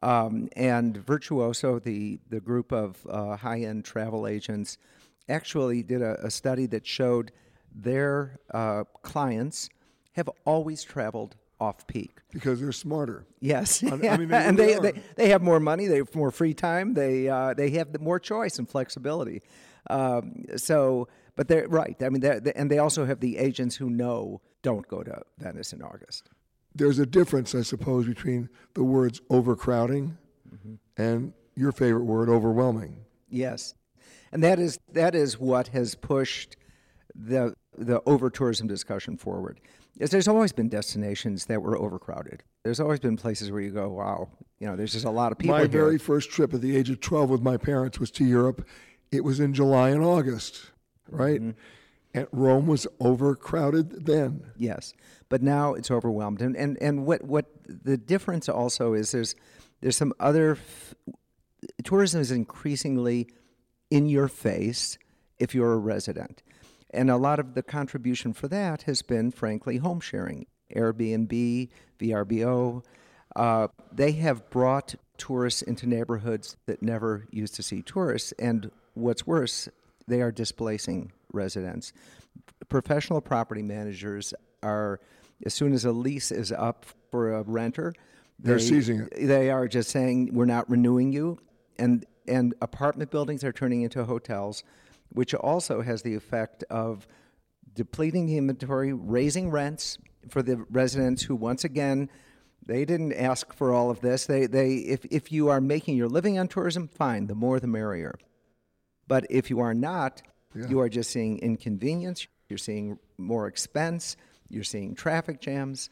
Um, and Virtuoso, the the group of uh, high end travel agents, actually did a, a study that showed their uh, clients have always traveled off peak. because they're smarter. Yes, I- <laughs> I mean, they and they, they they have more money, they have more free time, they uh, they have more choice and flexibility. Um, so, but they're right. I mean, they're, they, and they also have the agents who know don't go to Venice in August. There's a difference, I suppose, between the words overcrowding Mm-hmm. and your favorite word, overwhelming. Yes, and that is that is what has pushed the the over tourism discussion forward. Is there's always been destinations that were overcrowded. There's always been places where you go, wow, you know, there's just a lot of people. my here. very first trip at the age of 12 with my parents was to Europe. It was in July and August, right? Mm-hmm. And Rome was overcrowded then. Yes, but now it's overwhelmed, and and and what what the difference also is there's there's some other f- tourism is increasingly in your face if you're a resident, and a lot of the contribution for that has been frankly home sharing, Airbnb, VRBO. Uh, they have brought tourists into neighborhoods that never used to see tourists, and what's worse, they are displacing residents. Professional property managers are, as soon as a lease is up for a renter, They're they- seizing it. They are just saying we're not renewing you, and and apartment buildings are turning into hotels, which also has the effect of depleting the inventory, raising rents for the residents who, once again, they didn't ask for all of this. They, they, if, if you are making your living on tourism, fine, the more the merrier. But if you are not, Yeah. you are just seeing inconvenience, you're seeing more expense, you're seeing traffic jams.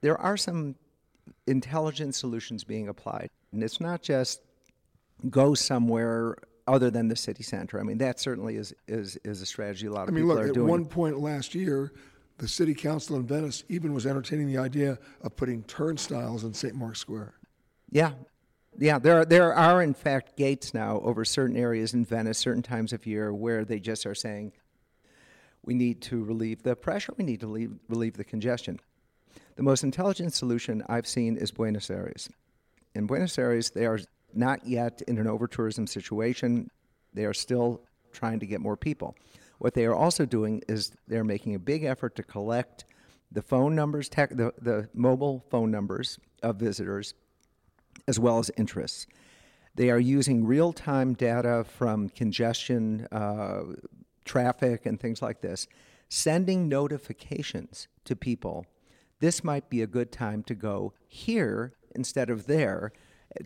There are some intelligent solutions being applied. And it's not just go somewhere other than the city center. I mean, that certainly is, is, is a strategy a lot of I mean, people look, are at one point last year, the city council in Venice even was entertaining the idea of putting turnstiles in St. Mark's Square. Yeah. Yeah, there are, there are in fact gates now over certain areas in Venice, certain times of year, where they just are saying, we need to relieve the pressure, we need to relieve, relieve the congestion. The most intelligent solution I've seen is Buenos Aires. In Buenos Aires, they are not yet in an over tourism situation. They are still trying to get more people. What they are also doing is they're making a big effort to collect the phone numbers, tech, the, the mobile phone numbers of visitors, as well as interests. They are using real time data from congestion, uh, traffic, and things like this, sending notifications to people. This might be a good time to go here instead of there.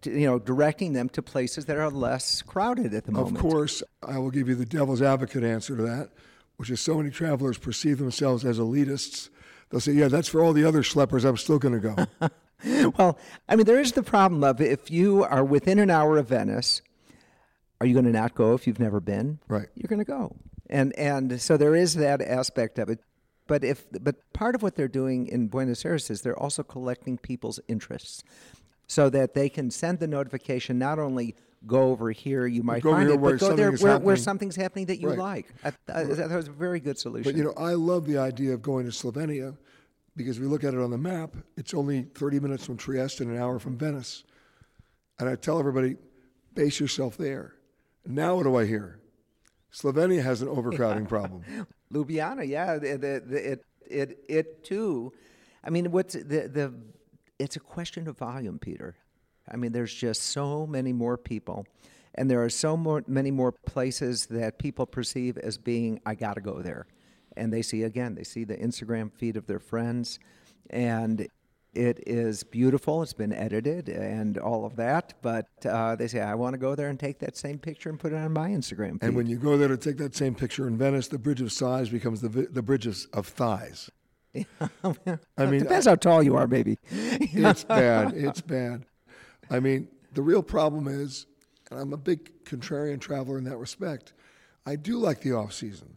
to- You know, directing them to places that are less crowded at the moment. Of course, I will give you the devil's advocate answer to that, which is so many travelers perceive themselves as elitists. They'll say, "Yeah, that's for all the other schleppers. I'm still going to go." <laughs> well, I mean, there is the problem of if you are within an hour of Venice, are you going to not go if you've never been? Right. You're going to go, and and so there is that aspect of it. But if but part of what they're doing in Buenos Aires is they're also collecting people's interests, so that they can send the notification not only go over here you might Go find it, but go there where, where something's happening that you Right. like. I, I, that was a very good solution. But you know, I love the idea of going to Slovenia because we look at it on the map. It's only 30 minutes from Trieste and an hour from Venice. And I tell everybody, base yourself there. Now what do I hear? Slovenia has an <laughs> overcrowding problem. Ljubljana, yeah, the, the, the, it it it too. I mean, what's the the? It's a question of volume, Peter. I mean, there's just so many more people, and there are so more many more places that people perceive as being I got to go there, and they see again they see the Instagram feed of their friends, and it is beautiful. It's been edited and all of that, but uh, they say I want to go there and take that same picture and put it on my Instagram feed. And when you go there to take that same picture in Venice, the Bridge of Sighs becomes the, vi- the Bridge of, of Thighs. <laughs> I mean, depends how tall you are, baby. <laughs> it's bad. It's bad. I mean, the real problem is, and I'm a big contrarian traveler in that respect. I do like the off season,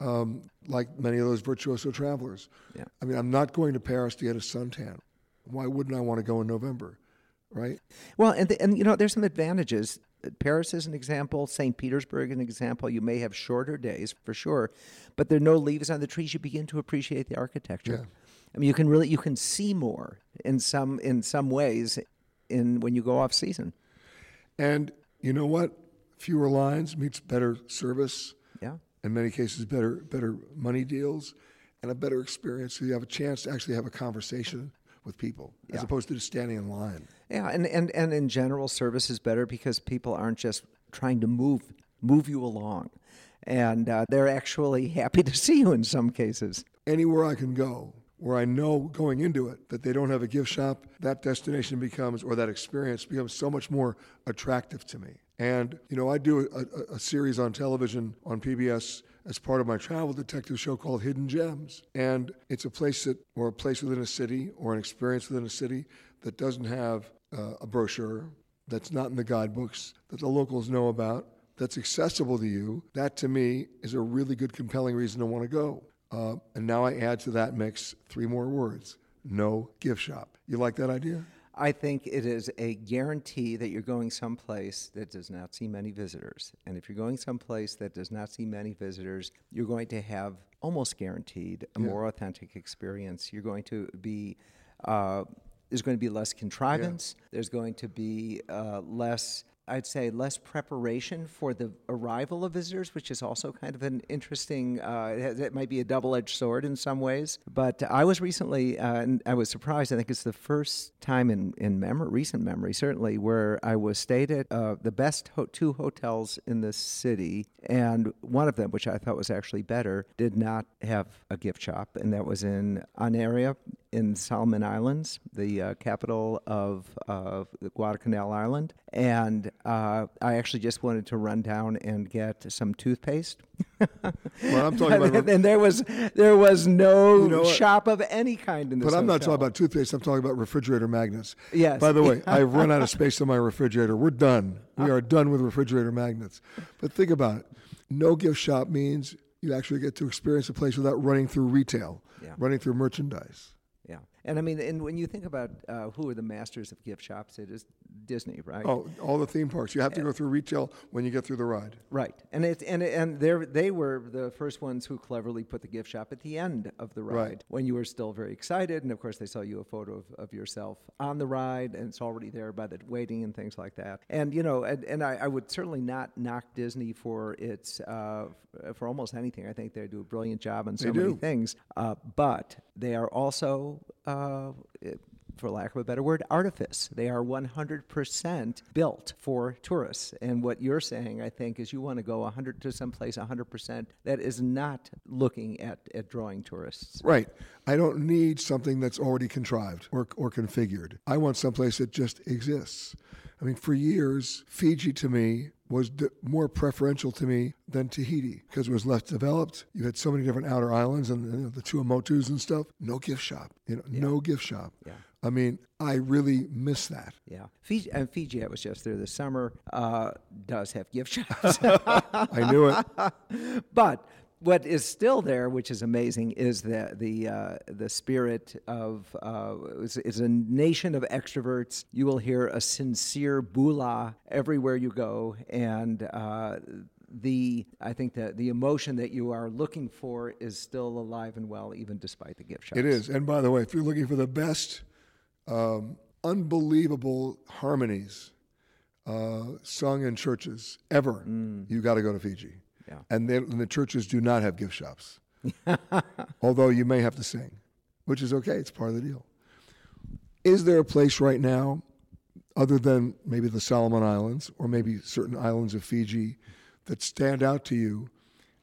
um, like many of those virtuoso travelers. Yeah. I mean, I'm not going to Paris to get a suntan. Why wouldn't I want to go in November, right? Well, and the, and you know, there's some advantages. Paris is an example. St. Petersburg an example. You may have shorter days for sure, but there are no leaves on the trees. You begin to appreciate the architecture. I mean, you can really you can see more in some in some ways in when you go off season. And you know what? Fewer lines means better service. Yeah. In many cases, better better money deals, and a better experience. So you have a chance to actually have a conversation with people, as opposed to just standing in line. Yeah, and, and, and in general, service is better because people aren't just trying to move move you along, and uh, they're actually <laughs> happy to see you in some cases. Anywhere I can go, where I know going into it that they don't have a gift shop, that destination becomes or that experience becomes so much more attractive to me. And you know, I do a, a, a series on television on PBS as part of my travel detective show called Hidden Gems, and it's a place that or a place within a city or an experience within a city that doesn't have uh, a brochure, that's not in the guidebooks, that the locals know about, that's accessible to you. That to me is a really good, compelling reason to want to go. Uh, and now I add to that mix three more words no gift shop. You like that idea? I think it is a guarantee that you're going someplace that does not see many visitors. And if you're going someplace that does not see many visitors, you're going to have almost guaranteed a Yeah. more authentic experience. You're going to be, uh, there's going to be less contrivance, there's going to be uh, less. I'd say less preparation for the arrival of visitors, which is also kind of an interesting. Uh, it, might be a double-edged sword in some ways. But I was recently, uh, and I was surprised. I think it's the first time in in memory, recent memory, certainly, where I was stayed at uh, the best ho- two hotels in the city, and one of them, which I thought was actually better, did not have a gift shop, and that was in Honiara in Solomon Islands, the uh, capital of uh, Guadalcanal Island. And uh, I actually just wanted to run down and get some toothpaste. Well, I'm talking about- <laughs> and there was there was no You know shop of any kind in this. But I'm not talking about toothpaste. I'm talking about refrigerator magnets. Yes. By the way, <laughs> I've run out of space in my refrigerator. We're done. We are done with refrigerator magnets. But think about it. No gift shop means you actually get to experience a place without running through retail, Yeah. running through merchandise. Yeah, and I mean, and when you think about uh, who are the masters of gift shops, it is Disney, right? Oh, all the theme parks. You have to go through retail when you get through the ride. Right, and it and and they they were the first ones who cleverly put the gift shop at the end of the ride Right. when you were still very excited, and of course they saw you a photo of, of yourself on the ride, and it's already there by the waiting and things like that. And you know, and, and I, I would certainly not knock Disney for its uh, for almost anything. I think they do a brilliant job on so They many do. things, uh, but they are also. Uh, for lack of a better word, artifice. They are 100% built for tourists. And what you're saying, I think, is you want to go 100 to someplace 100% that is not looking at, at drawing tourists. Right. I don't need something that's already contrived or, or configured. I want someplace that just exists. I mean, for years, Fiji to me was d- more preferential to me than Tahiti because it was less developed. You had so many different outer islands and you know, the Tuamotus and stuff. No gift shop. You know, no gift shop. Yeah. I mean, I really miss that. Yeah, Fiji and Fiji. I was just there this summer. Uh, does have gift shops. <laughs> I knew it. <laughs> but what is still there, which is amazing, is the the uh, the spirit of uh, it's a nation of extroverts. You will hear a sincere bula everywhere you go, and. Uh, the I think that the emotion that you are looking for is still alive and well, even despite the gift shops. It is. And by the way, if you're looking for the best, um, unbelievable harmonies uh, sung in churches ever, you got to go to Fiji. Yeah. And, and the churches do not have gift shops, <laughs> although you may have to sing, which is okay. It's part of the deal. Is there a place right now, other than maybe the Solomon Islands or maybe certain islands of Fiji, that stand out to you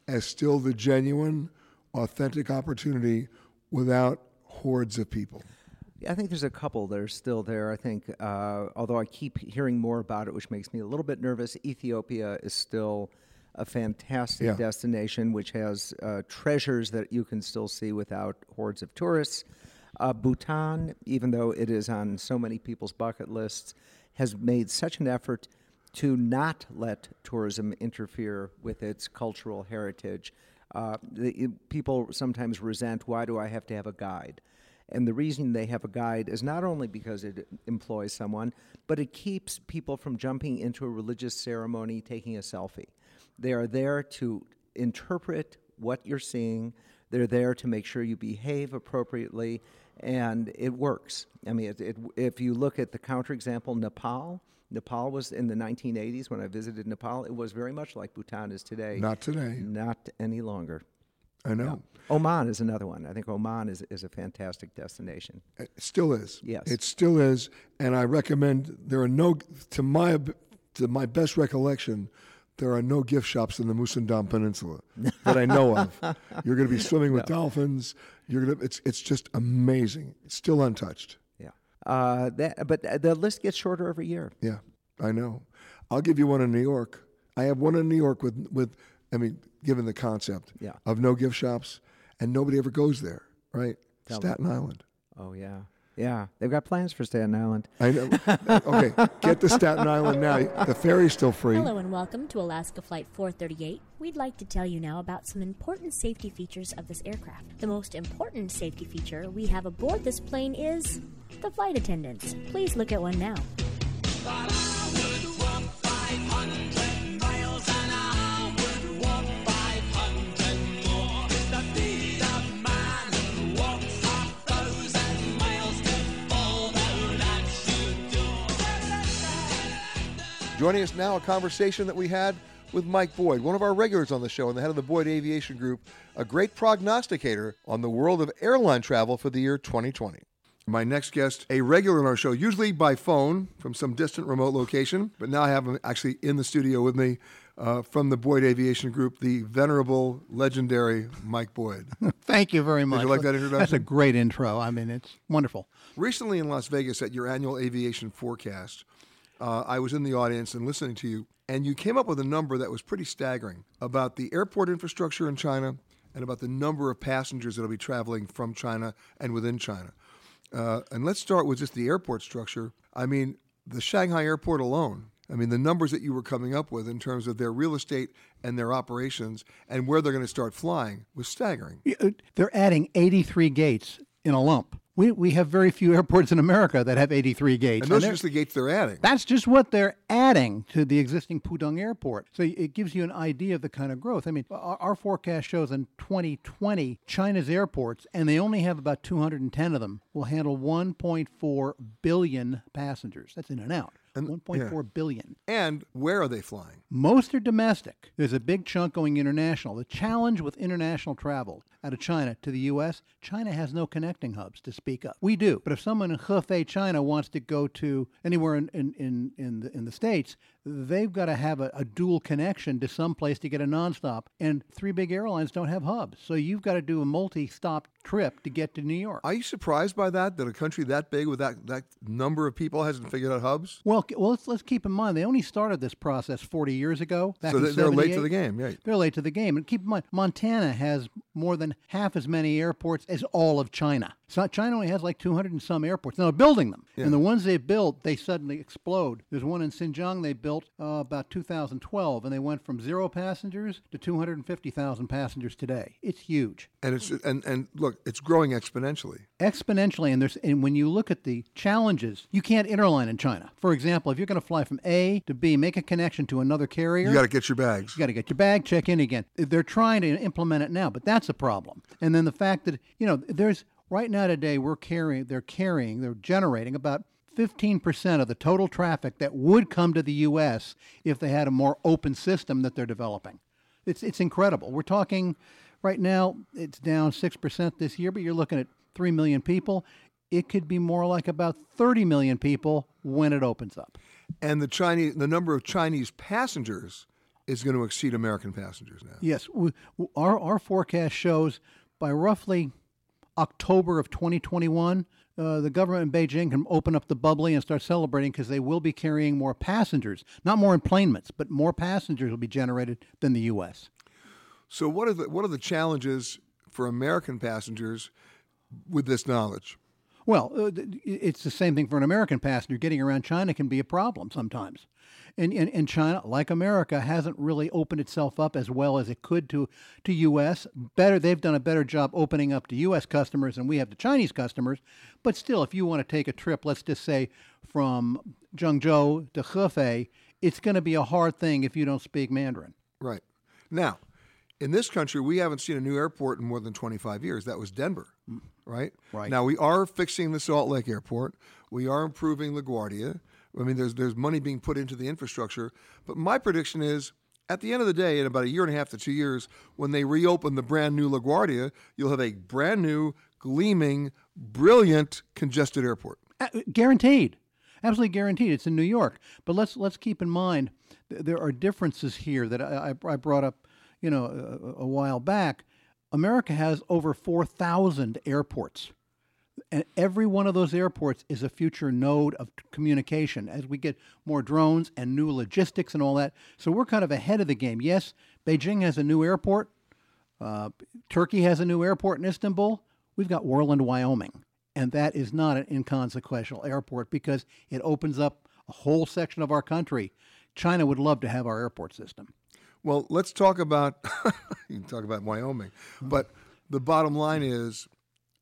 as still the genuine, authentic opportunity without hordes of people? I think there's a couple that are still there. I think, uh, although I keep hearing more about it, which makes me a little bit nervous, Ethiopia is still a fantastic Yeah. destination which has uh, treasures that you can still see without hordes of tourists. Uh, Bhutan, even though it is on so many people's bucket lists, has made such an effort to not let tourism interfere with its cultural heritage. Uh, the, people sometimes resent why do I have to have a guide? And the reason they have a guide is not only because it employs someone, but it keeps people from jumping into a religious ceremony taking a selfie. They are there to interpret what you're seeing, they're there to make sure you behave appropriately, and it works. I mean, it, it, if you look at the counterexample, Nepal, Nepal was in the 1980s when I visited Nepal, it was very much like Bhutan is today. Not today. Not any longer. I know. Oman is another one. I think Oman is, is a fantastic destination. It still is. Yes. It still is, and I recommend. There are no, to my to my best recollection, there are no gift shops in the Musandam Peninsula that I know of. You're going to be <laughs> swimming with dolphins. You're going to. It's it's just amazing. It's still untouched. Yeah. Uh, that, but the list gets shorter every year. Yeah, I know. I'll give you one in New York. I have one in New York with with. I mean, given the concept Yeah. of no gift shops, and nobody ever goes there, right? Tell Staten Island. Oh yeah, yeah. They've got plans for Staten Island. I know. Uh, okay, get to Staten Island now. The ferry's still free. Hello and welcome to Alaska Flight 438. We'd like to tell you now about some important safety features of this aircraft. The most important safety feature we have aboard this plane is the flight attendants. Please look at one now. Joining us now, a conversation that we had with Mike Boyd, one of our regulars on the show and the head of the Boyd Aviation Group, a great prognosticator on the world of airline travel for the year 2020. My next guest, a regular on our show, usually by phone from some distant remote location, but now I have him actually in the studio with me uh, from the Boyd Aviation Group, the venerable, legendary Mike Boyd. <laughs> Thank you very much. Did you like that introduction? That's a great intro. I mean, it's wonderful. Recently in Las Vegas at your annual aviation forecast, uh, I was in the audience and listening to you, and you came up with a number that was pretty staggering about the airport infrastructure in China and about the number of passengers that will be traveling from China and within China. Uh, and let's start with just the airport structure. I mean, the Shanghai airport alone. I mean, the numbers that you were coming up with in terms of their real estate and their operations and where they're going to start flying was staggering. They're adding 83 gates in a lump. We, we have very few airports in America that have 83 gates. And those they're- just the gates they're adding. That's just what they're adding to the existing Pudong Airport. So it gives you an idea of the kind of growth. I mean, our, our forecast shows in 2020, China's airports, and they only have about 210 of them, will handle 1.4 billion passengers. That's in and out. And 1.4 billion. And where are they flying? Most are domestic. There's a big chunk going international. The challenge with international travel out of China to the U.S., China has no connecting hubs to speak of. We do. But if someone in Hefei, China wants to go to anywhere in, in, in, in, the, in the States, they've got to have a, a dual connection to some place to get a nonstop. And three big airlines don't have hubs. So you've got to do a multi stop trip to get to New York. Are you surprised by that? That a country that big with that, that number of people hasn't figured out hubs? Well, well, let's, let's keep in mind they only started this process 40 years ago. So they're late to the game, yeah. They're late to the game. And keep in mind, Montana has more than half as many airports as all of China. So China only has like 200 and some airports. Now they're building them. Yeah. And the ones they built, they suddenly explode. There's one in Xinjiang they built uh, about 2012, and they went from zero passengers to 250,000 passengers today. It's huge. And it's and, and look, it's growing exponentially. exponentially and there's and when you look at the challenges you can't interline in china for example if you're going to fly from a to b make a connection to another carrier You got to get your bags. you got to get your bag check in again they're trying to implement it now but that's a problem and then the fact that you know there's right now today we're carrying they're carrying they're generating about 15% of the total traffic that would come to the US if they had a more open system that they're developing. It's it's incredible. We're talking right now it's down 6% this year but you're looking at 3 million people. It could be more like about 30 million people when it opens up. And the Chinese, the number of Chinese passengers is going to exceed American passengers now. Yes, we, our our forecast shows by roughly October of 2021, uh, the government in Beijing can open up the bubbly and start celebrating because they will be carrying more passengers, not more enplanements, but more passengers will be generated than the U.S. So what are the what are the challenges for American passengers with this knowledge? Well, uh, it's the same thing for an American passenger. Getting around China can be a problem sometimes. And, and, and China, like America, hasn't really opened itself up as well as it could to, to U.S. Better, they've done a better job opening up to U.S. customers than we have to Chinese customers. But still, if you want to take a trip, let's just say from Zhengzhou to Hefei, it's going to be a hard thing if you don't speak Mandarin. Right. Now, in this country, we haven't seen a new airport in more than 25 years. That was Denver, mm. right? Right. Now, we are fixing the Salt Lake Airport. We are improving LaGuardia. I mean, there's, there's money being put into the infrastructure. But my prediction is at the end of the day, in about a year and a half to two years, when they reopen the brand new LaGuardia, you'll have a brand new, gleaming, brilliant, congested airport. Guaranteed. Absolutely guaranteed. It's in new york. But let's let's keep in mind th- there are differences here that i, I I brought up you know a, a while back. America has over 4000 airports and every one of those airports is a future node of communication as we get more drones and new logistics and all that. So we're kind of ahead of the game. Yes beijing has a new airport. Uh, turkey has a new airport in istanbul. We've got Worland, wyoming. And that is not an inconsequential airport because it opens up a whole section of our country. China would love to have our airport system. Well, let's talk about <laughs> you can talk about Wyoming, but the bottom line is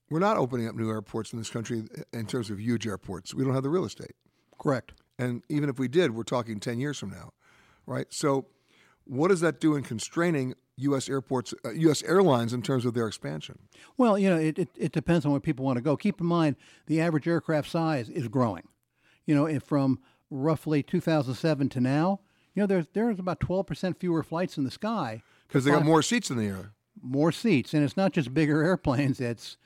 we're not opening up new airports in this country in terms of huge airports. We don't have the real estate. Correct. And even if we did, we're talking 10 years from now, right? So what does that do in constraining U.S. airports, uh, U.S. airlines in terms of their expansion? Well, you know, it, it, it depends on where people want to go. Keep in mind, the average aircraft size is growing. You know, if from roughly 2007 to now, you know, there's there's about 12% fewer flights in the sky Because they got more seats in the air. more seats, and it's not just bigger <laughs> airplanes; it's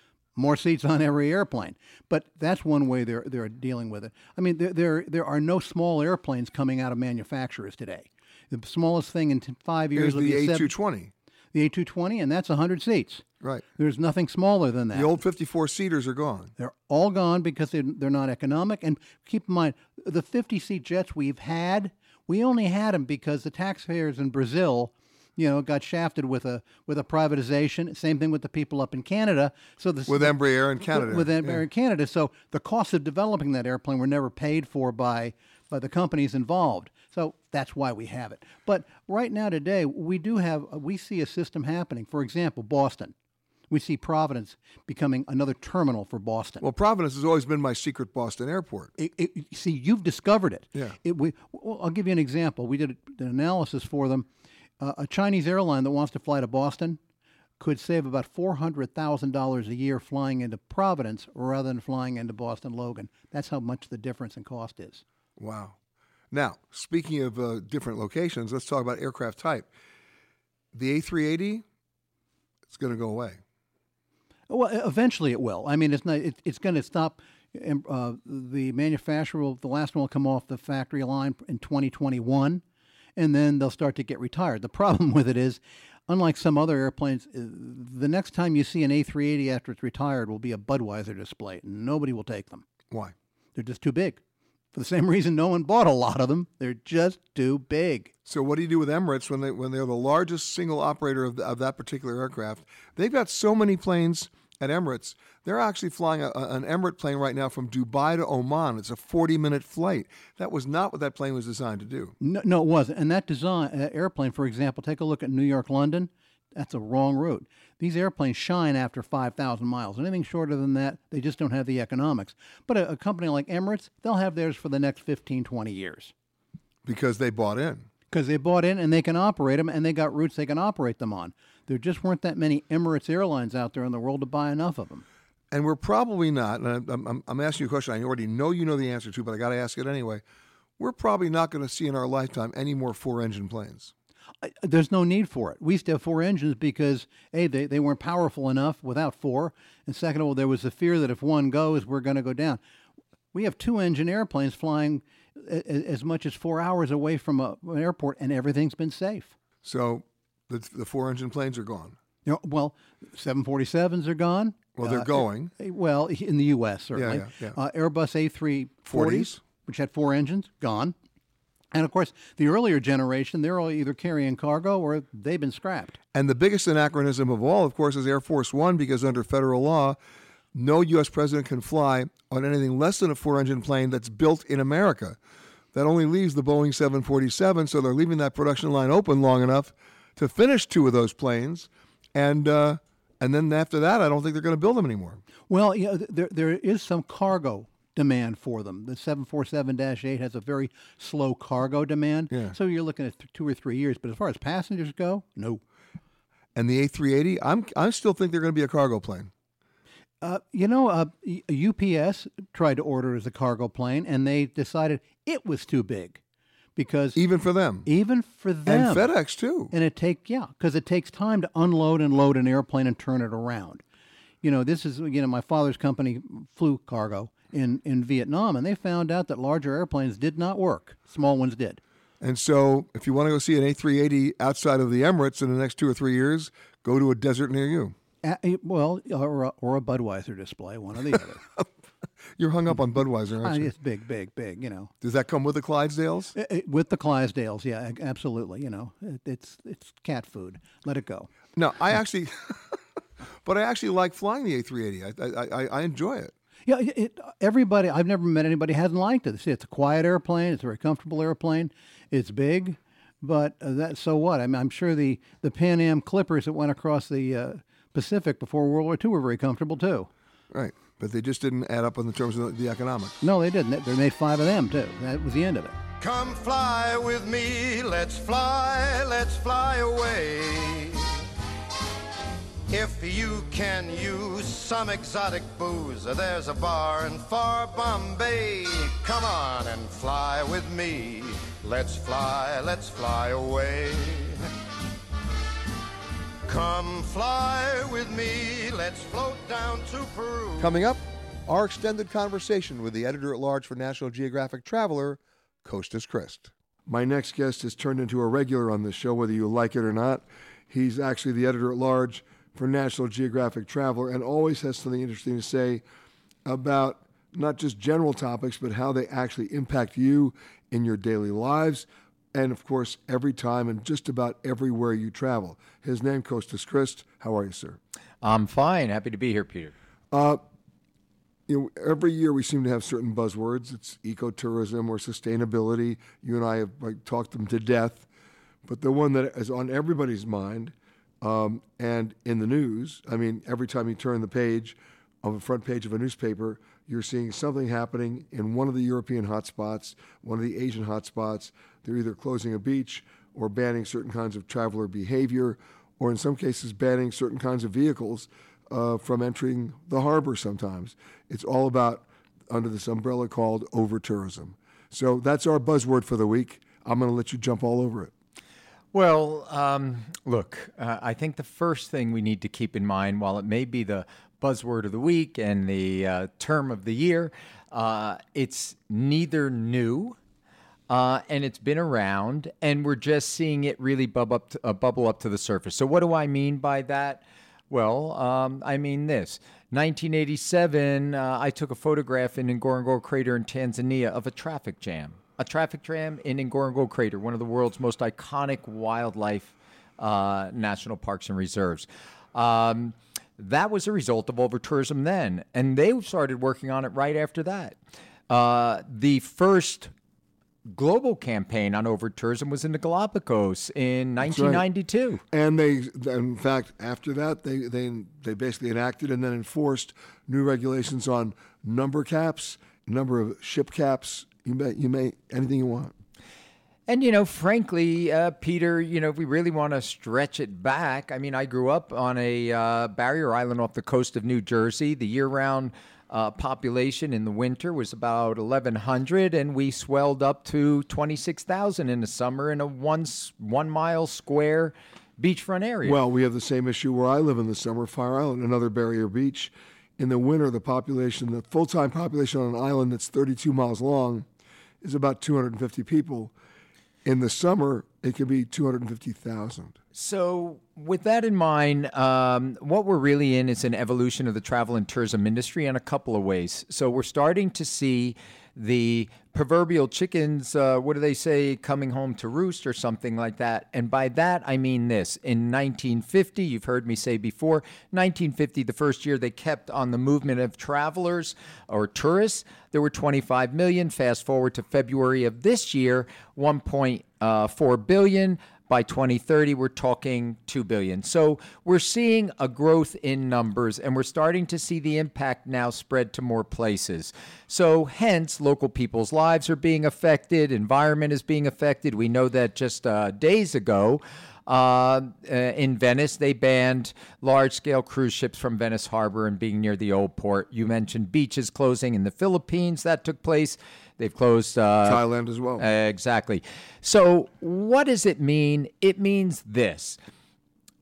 more seats on every airplane. But that's one way they're they're dealing with it. I mean, there there, there are no small airplanes coming out of manufacturers today. The smallest thing in t- five years is the a seven- A220. the A220, and that's 100 seats. Right. There's nothing smaller than that. The old 54 seaters are gone. They're all gone because they're, they're not economic. And keep in mind, the 50 seat jets we've had, we only had them because the taxpayers in Brazil, you know, got shafted with a with a privatization. Same thing with the people up in Canada. So the, With Embraer in Canada, With Embraer yeah. in Canada. So the costs of developing that airplane were never paid for by by the companies involved. So that's why we have it. But right now today, we do have we see a system happening. For example, Boston. we see Providence becoming another terminal for Boston. Well, Providence has always been my secret Boston airport. It, it, see, you've discovered it. Yeah. It, we, well, I'll give you an example. We did an analysis for them. Uh, a Chinese airline that wants to fly to Boston could save about $400,000 a year flying into Providence rather than flying into Boston Logan. That's how much the difference in cost is. Wow. Now, speaking of uh, different locations, let's talk about aircraft type. The A380, it's going to go away. Well, eventually it will. I mean, it's not. It, it's going to stop. um, Uh, the manufacturer, will, the last one will come off the factory line in 2021, and then they'll start to get retired. The problem <laughs> with it is, unlike some other airplanes, uh, the next time you see an A380 after it's retired will be a Budweiser display. Nobody will take them. Why? They're just too big. For the same <laughs> reason, no one bought a lot of them. They're just too big. So what do you do with Emirates when they when they're the largest single operator of, the, of that particular aircraft? They've got so many planes at Emirates. They're actually flying a, an Emirate plane right now from Dubai to Oman. It's a 40 minute flight. That was not what that plane was designed to do. No, no it wasn't. And that design uh, airplane, for example, take a look at New York, London. That's a wrong route. These airplanes shine after 5,000 miles. Anything shorter than that, they just don't have the economics. But a, a company like Emirates, they'll have theirs for the next 15, 20 years because they bought in. because they bought in and they can operate them and they got routes they can operate them on. There just weren't that many Emirates airlines out there in the world to buy enough of them. And we're probably not, and I'm, I'm, I'm asking you a question I already know you know the answer to, but I got to ask it anyway. We're probably not going to see in our lifetime any more four engine planes. I- There's no need for it. We used to have four engines because a they, they weren't powerful enough without four, and second of all, there was the fear that if one goes, we're going to go down. We have two engine airplanes flying as much as four hours away from a, an airport, and everything's been safe. So the, the four engine planes are gone. You know, well, 747s are gone. Well, they're Uh, going. eh, Well, in the U.S. certainly. yeah, yeah. Uh, Airbus A340s, 40s. which had four engines, gone. And of course, the earlier generation, they're all either carrying cargo or they've been scrapped. And the biggest anachronism of all, of course, is Air Force One, because under federal law, no U.S. president can fly on anything less than a four engine plane that's built in America. That only leaves the Boeing 747, so they're leaving that production line open long enough to finish two of those planes. And, uh, and then after that, I don't think they're going to build them anymore. Well, yeah, th- there there is some cargo demand for them. The 747-8 has a very slow cargo demand. Yeah. So you're looking at th- two or three years. But as far as passengers go, no. And the A380, I'm, I still think they're going to be a cargo plane. Uh, you know, uh, UPS tried to order as a cargo plane, and they decided it was too big because even for them, even for them, And FedEx too. and it take yeah, because it takes time to unload and load an airplane and turn it around. You know, this is you know my father's company flew cargo in in Vietnam, and they found out that larger airplanes did not work. Small ones did. And so, if you want to go see an A380 outside of the Emirates in the next two or three years, go to a desert near you. Uh, well, or a, or a Budweiser display, one or the <laughs> other. You're hung up on Budweiser, Uh, aren't you? it's big, big, big. You know. Does that come with the Clydesdales? Uh, uh, With the Clydesdales, yeah, absolutely. You know, it, it's it's cat food. Let it go. No, I actually, <laughs> but I actually like flying the A380. I, I, I, I enjoy it. Yeah, it, it, everybody. I've never met anybody who hasn't liked it. See, it's a quiet airplane. It's a very comfortable airplane. It's big, but uh, that so what? I mean, I'm sure the the Pan Am Clippers that went across the uh, Pacific before World War II were very comfortable too. Right, but they just didn't add up in the terms of the, the economics. No, they didn't. They- They made five of them too. That was the end of it. Come fly with me, let's fly, let's fly away. If you can use some exotic booze, there's a bar in far Bombay. Come on and fly with me. Let's fly, let's fly away. Come fly with me, let's float down to Peru. Coming up, our extended conversation with the editor at large for National Geographic Traveler, Costas Christ. My next guest has turned into a regular on this show, whether you like it or not. He's actually the editor at large for National Geographic Traveler and always has something interesting to say about not just general topics, but how they actually impact you in your daily lives. And of course, every time and just about everywhere you travel. His name, Costas Christ. How are you, sir? I'm fine. Happy to be here, Peter. Uh, you know, every year we seem to have certain buzzwords. It's ecotourism or sustainability. You and I have like, talked them to death. But the one that is on everybody's mind Um, and in the news, I mean, every time you turn the page of the front page of a newspaper, you're seeing something happening in one of the European hotspots, one of the Asian hotspots. They're either closing a beach or banning certain kinds of traveler behavior, or in some cases, banning certain kinds of vehicles uh, from entering the harbor sometimes. It's all about under this umbrella called over tourism. So that's our buzzword for the week. I'm going to let you jump all over it. Well, um, look, uh, I think the first thing we need to keep in mind, while it may be the buzzword of the week and the uh, term of the year, uh, it's neither new. Uh, and it's been around, and we're just seeing it really bubble up, to, uh, bubble up to the surface. So, what do I mean by that? Well, um, I mean this. 1987, uh, I took a photograph in Ngorongoro Crater in Tanzania of a traffic jam a traffic jam in Ngorongoro Crater, one of the world's most iconic wildlife uh, national parks and reserves. Um, that was a result of over tourism then, and they started working on it right after that. Uh, the first global campaign on over tourism was in the Galapagos in 1992. Right. And they, in fact, after that, they, they, they basically enacted and then enforced new regulations on number caps, number of ship caps, you may, you may anything you want. And you know, frankly, uh, Peter, you know, if we really want to stretch it back, I mean, I grew up on a uh, barrier island off the coast of New Jersey. The year-round uh, population in the winter was about 1,100, and we swelled up to 26,000 in the summer in a one one mile square beachfront area. Well, we have the same issue where I live in the summer, Fire Island, another barrier beach. In the winter, the population, the full-time population on an island that's 32 miles long is about 250 people. In the summer, it can be 250,000. So, with that in mind, um, what we're really in is an evolution of the travel and tourism industry in a couple of ways. So, we're starting to see the proverbial chickens, uh, what do they say, coming home to roost or something like that. And by that, I mean this. In 1950, you've heard me say before, 1950, the first year they kept on the movement of travelers or tourists, there were 25 million. Fast forward to February of this year, 1.4 uh, billion. By 2030, we're talking 2 billion. So we're seeing a growth in numbers and we're starting to see the impact now spread to more places. So hence, local people's lives are being affected, environment is being affected. We know that just uh, days ago, uh, uh, in Venice, they banned large scale cruise ships from Venice Harbor and being near the old port. You mentioned beaches closing in the Philippines, that took place. They've closed uh, Thailand as well. Exactly. So, what does it mean? It means this,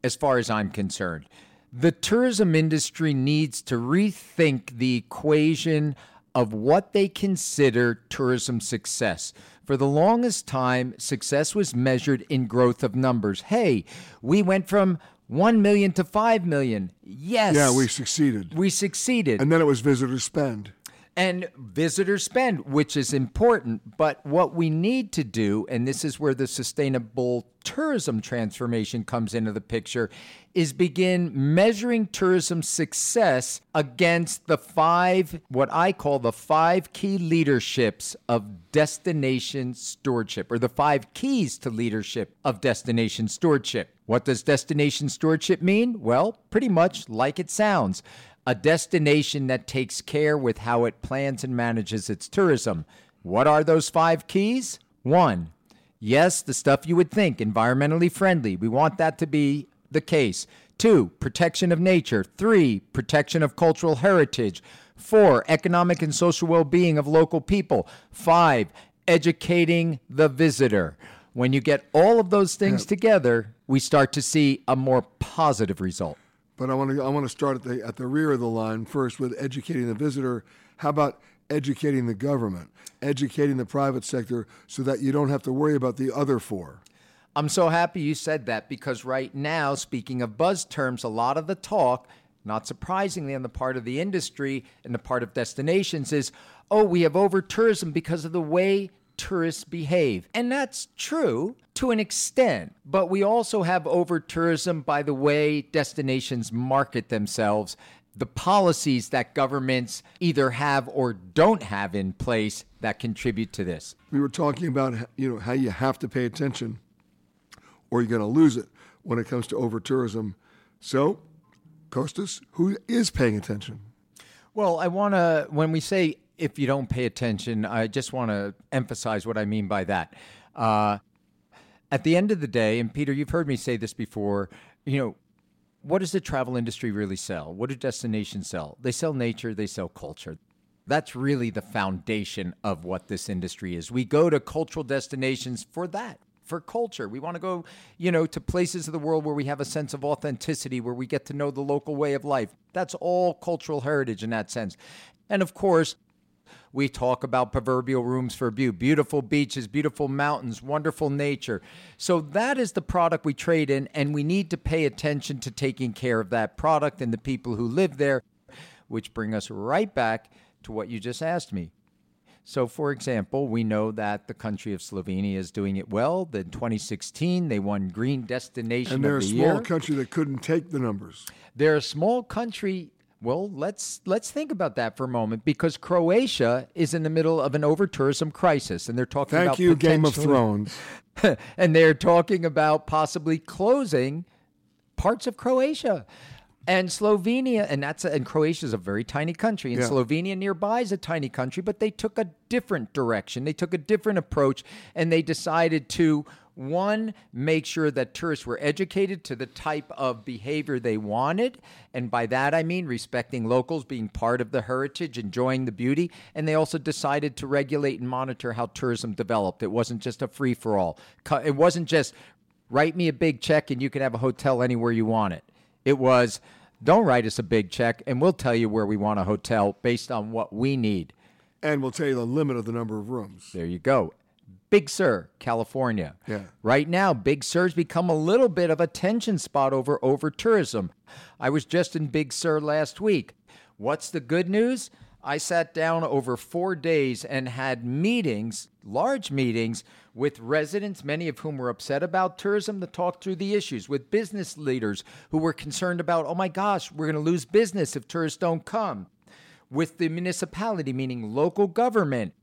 as far as I'm concerned. The tourism industry needs to rethink the equation of what they consider tourism success. For the longest time, success was measured in growth of numbers. Hey, we went from 1 million to 5 million. Yes. Yeah, we succeeded. We succeeded. And then it was visitor spend and visitor spend, which is important. But what we need to do, and this is where the sustainable tourism transformation comes into the picture, is begin measuring tourism success against the five, what I call the five key leaderships of destination stewardship, or the five keys to leadership of destination stewardship. What does destination stewardship mean? Well, pretty much like it sounds a destination that takes care with how it plans and manages its tourism. What are those five keys? One, yes, the stuff you would think, environmentally friendly. We want that to be the case. Two, protection of nature. Three, protection of cultural heritage. Four, economic and social well being of local people. Five, educating the visitor. When you get all of those things together, we start to see a more positive result. But I want to I want to start at the at the rear of the line first with educating the visitor. How about educating the government, educating the private sector, so that you don't have to worry about the other four? I'm so happy you said that because right now, speaking of buzz terms, a lot of the talk, not surprisingly, on the part of the industry and the part of destinations is, oh, we have over tourism because of the way tourists behave. And that's true to an extent, but we also have over tourism by the way destinations market themselves, the policies that governments either have or don't have in place that contribute to this. We were talking about you know how you have to pay attention or you're going to lose it. when it comes to over tourism. So, Costas, who is paying attention? Well, I want to, when we say if you don't pay attention, I just want to emphasize what I mean by that. Uh, at the end of the day, and Peter, you've heard me say this before, you know, what does the travel industry really sell? What do destinations sell? They sell nature, they sell culture. That's really the foundation of what this industry is. We go to cultural destinations for that, for culture. We want to go, you know, to places of the world where we have a sense of authenticity, where we get to know the local way of life. That's all cultural heritage in that sense. And of course, we talk about proverbial rooms for view, beautiful beaches, beautiful mountains, wonderful nature. So that is the product we trade in, and we need to pay attention to taking care of that product and the people who live there, which bring us right back to what you just asked me. So, for example, we know that the country of Slovenia is doing it well. In 2016, they won Green Destination and they're the a small Year. country that couldn't take the numbers. They're a small country. Well, let's let's think about that for a moment because Croatia is in the middle of an over tourism crisis, and they're talking Thank about you, Game of Thrones. <laughs> and they're talking about possibly closing parts of Croatia. And Slovenia, and that's and Croatia is a very tiny country, and Yeah. Slovenia nearby is a tiny country, but they took a different direction. They took a different approach, and they decided to one make sure that tourists were educated to the type of behavior they wanted, and by that I mean respecting locals, being part of the heritage, enjoying the beauty, and they also decided to regulate and monitor how tourism developed. It wasn't just a free for all. It wasn't just write me a big check and you can have a hotel anywhere you want it. It was don't write us a big check and we'll tell you where we want a hotel based on what we need. And we'll tell you the limit of the number of rooms. There you go. Big Sur, California. Yeah. Right now, Big Sur's become a little bit of a tension spot over over tourism. I was just in Big Sur last week. What's the good news? I sat down over four days and had meetings, large meetings, with residents, many of whom were upset about tourism, to talk through the issues, with business leaders who were concerned about, oh my gosh, we're going to lose business if tourists don't come, with the municipality, meaning local government,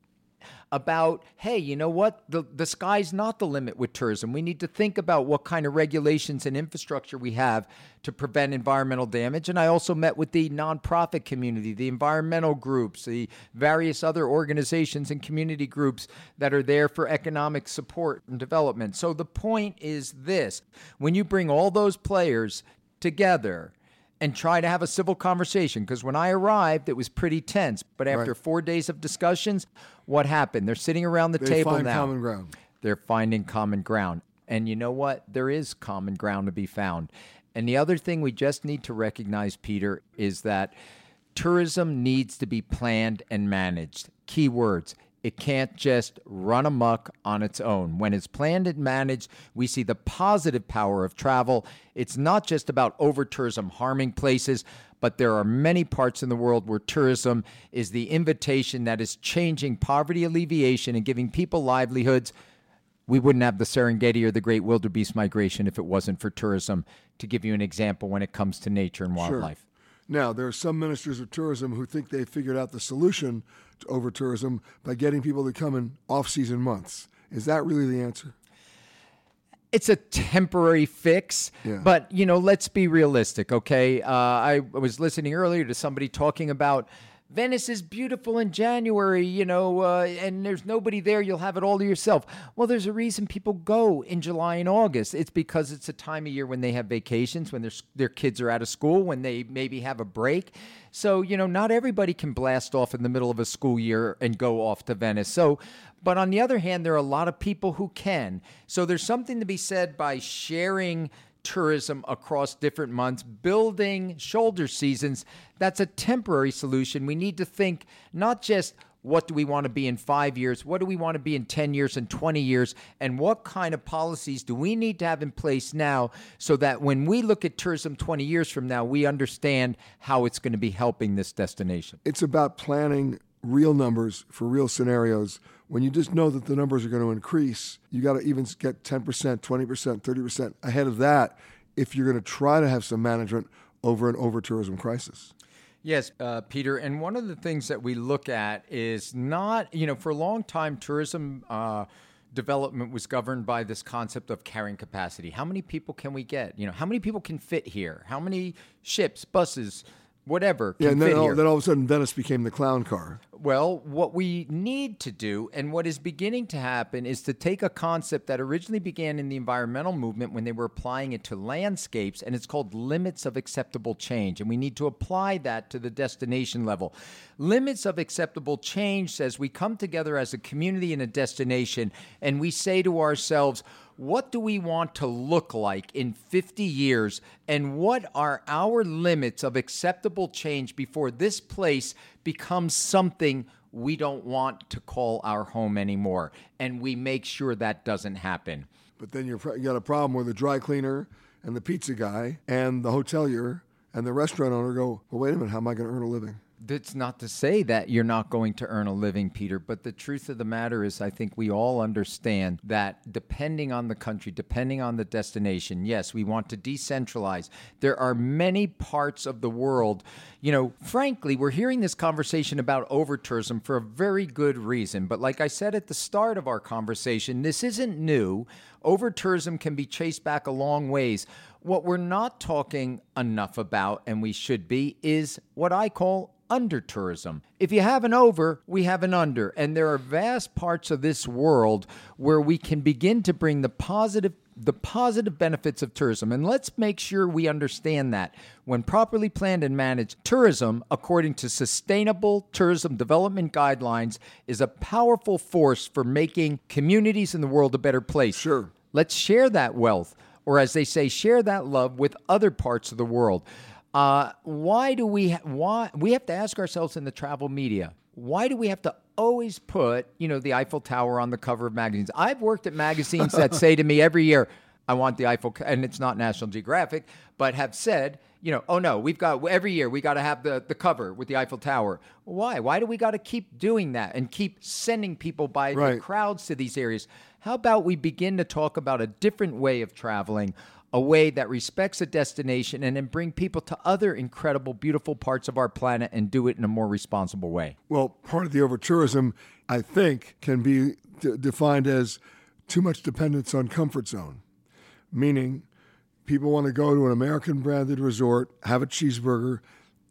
about, hey, you know what? The, the sky's not the limit with tourism. We need to think about what kind of regulations and infrastructure we have to prevent environmental damage. And I also met with the nonprofit community, the environmental groups, the various other organizations and community groups that are there for economic support and development. So the point is this when you bring all those players together, and try to have a civil conversation because when I arrived, it was pretty tense. But after Right. four days of discussions, what happened? They're sitting around the They table find now. common ground. They're finding common ground. And you know what? There is common ground to be found. And the other thing we just need to recognize, Peter, is that tourism needs to be planned and managed. Key words. It can't just run amok on its own. When it's planned and managed, we see the positive power of travel. It's not just about over tourism harming places, but there are many parts in the world where tourism is the invitation that is changing poverty alleviation and giving people livelihoods. We wouldn't have the Serengeti or the Great Wildebeest Migration if it wasn't for tourism, to give you an example when it comes to nature and wildlife. Sure. Now, there are some ministers of tourism who think they've figured out the solution over tourism by getting people to come in off season months. Is that really the answer? it's a temporary fix, Yeah. but you know, let's be realistic, okay? Uh, I was listening earlier to somebody talking about Venice is beautiful in January, you know, uh, and there's nobody there. You'll have it all to yourself. Well, there's a reason people go in July and August. It's because it's a time of year when they have vacations, when their their kids are out of school, when they maybe have a break. So you know, not everybody can blast off in the middle of a school year and go off to Venice. So, but on the other hand, there are a lot of people who can. So there's something to be said by sharing tourism across different months, building shoulder seasons. That's a temporary solution. We need to think not just what do we want to be in five years? What do we want to be in 10 years and 20 years? And what kind of policies do we need to have in place now so that when we look at tourism 20 years from now, we understand how it's going to be helping this destination? It's about planning real numbers for real scenarios. When you just know that the numbers are going to increase, you got to even get 10%, 20%, 30% ahead of that if you're going to try to have some management over an over tourism crisis. Yes, uh, Peter. And one of the things that we look at is not, you know, for a long time, tourism uh, development was governed by this concept of carrying capacity. How many people can we get? You know, how many people can fit here? How many ships, buses, whatever Yeah, and then all, then all of a sudden Venice became the clown car. Well, what we need to do, and what is beginning to happen, is to take a concept that originally began in the environmental movement when they were applying it to landscapes, and it's called limits of acceptable change. And we need to apply that to the destination level. Limits of acceptable change says we come together as a community and a destination, and we say to ourselves, what do we want to look like in 50 years? And what are our limits of acceptable change before this place becomes something we don't want to call our home anymore? And we make sure that doesn't happen. But then you have got a problem where the dry cleaner and the pizza guy and the hotelier and the restaurant owner go, well, wait a minute, how am I going to earn a living? That's not to say that you're not going to earn a living, Peter, but the truth of the matter is, I think we all understand that depending on the country, depending on the destination, yes, we want to decentralize. There are many parts of the world, you know, frankly, we're hearing this conversation about over tourism for a very good reason. But like I said at the start of our conversation, this isn't new. Over tourism can be traced back a long ways. What we're not talking enough about, and we should be, is what I call under tourism. If you have an over, we have an under. And there are vast parts of this world where we can begin to bring the positive the positive benefits of tourism. And let's make sure we understand that. When properly planned and managed, tourism, according to sustainable tourism development guidelines, is a powerful force for making communities in the world a better place. Sure. Let's share that wealth, or as they say, share that love with other parts of the world. Uh, why do we ha- why we have to ask ourselves in the travel media? Why do we have to always put you know the Eiffel Tower on the cover of magazines? I've worked at magazines that <laughs> say to me every year, "I want the Eiffel," and it's not National Geographic, but have said, you know, oh no, we've got every year we got to have the the cover with the Eiffel Tower. Why? Why do we got to keep doing that and keep sending people by the Right. crowds to these areas? How about we begin to talk about a different way of traveling? a way that respects a destination and then bring people to other incredible, beautiful parts of our planet and do it in a more responsible way. Well, part of the over tourism, I think, can be d- defined as too much dependence on comfort zone, meaning people want to go to an American branded resort, have a cheeseburger,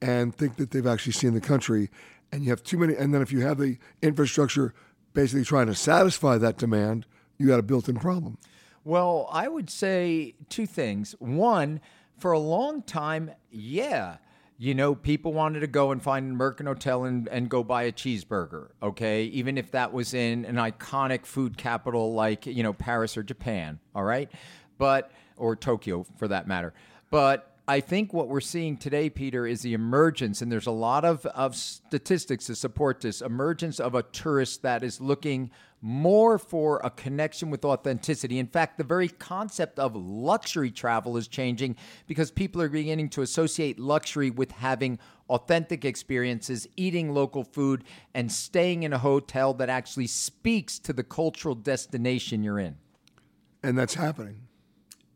and think that they've actually seen the country. And you have too many, and then if you have the infrastructure basically trying to satisfy that demand, you got a built in problem. Well, I would say two things. One, for a long time, yeah, you know, people wanted to go and find an American hotel and, and go buy a cheeseburger, okay? Even if that was in an iconic food capital like, you know, Paris or Japan, all right? But, or Tokyo for that matter. But I think what we're seeing today, Peter, is the emergence, and there's a lot of, of statistics to support this emergence of a tourist that is looking more for a connection with authenticity. In fact, the very concept of luxury travel is changing because people are beginning to associate luxury with having authentic experiences, eating local food, and staying in a hotel that actually speaks to the cultural destination you're in. And that's happening.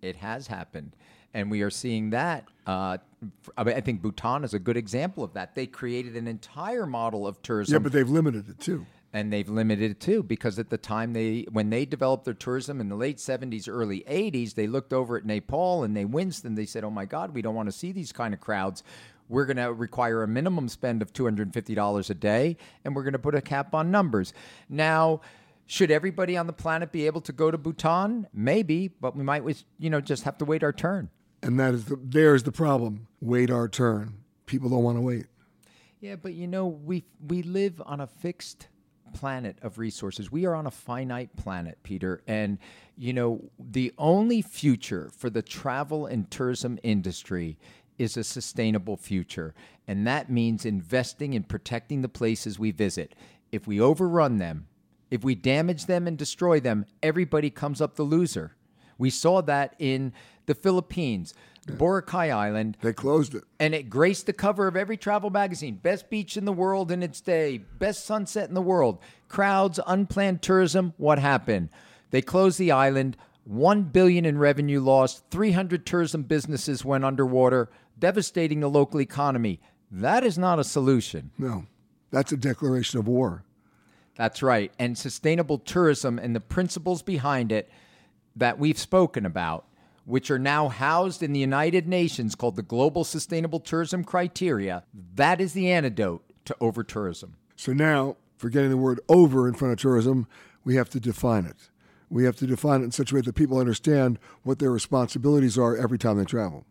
It has happened. And we are seeing that. Uh, f- I, mean, I think Bhutan is a good example of that. They created an entire model of tourism. Yeah, but they've limited it too. And they've limited it too because at the time they when they developed their tourism in the late 70s early 80s they looked over at nepal and they winced and they said oh my god we don't want to see these kind of crowds we're going to require a minimum spend of $250 a day and we're going to put a cap on numbers now should everybody on the planet be able to go to bhutan maybe but we might you know just have to wait our turn And that is the, there's the problem. Wait our turn. People don't want to wait. Yeah, but you know, we we live on a fixed planet of resources. We are on a finite planet, Peter, and you know, the only future for the travel and tourism industry is a sustainable future, and that means investing in protecting the places we visit. If we overrun them, if we damage them and destroy them, everybody comes up the loser. We saw that in the Philippines, Boracay Island. They closed it. And it graced the cover of every travel magazine. Best beach in the world in its day, best sunset in the world. Crowds, unplanned tourism. What happened? They closed the island. One billion in revenue lost. 300 tourism businesses went underwater, devastating the local economy. That is not a solution. No, that's a declaration of war. That's right. And sustainable tourism and the principles behind it that we've spoken about, which are now housed in the United Nations called the Global Sustainable Tourism Criteria, that is the antidote to over tourism. So now, forgetting the word over in front of tourism, we have to define it. We have to define it in such a way that people understand what their responsibilities are every time they travel.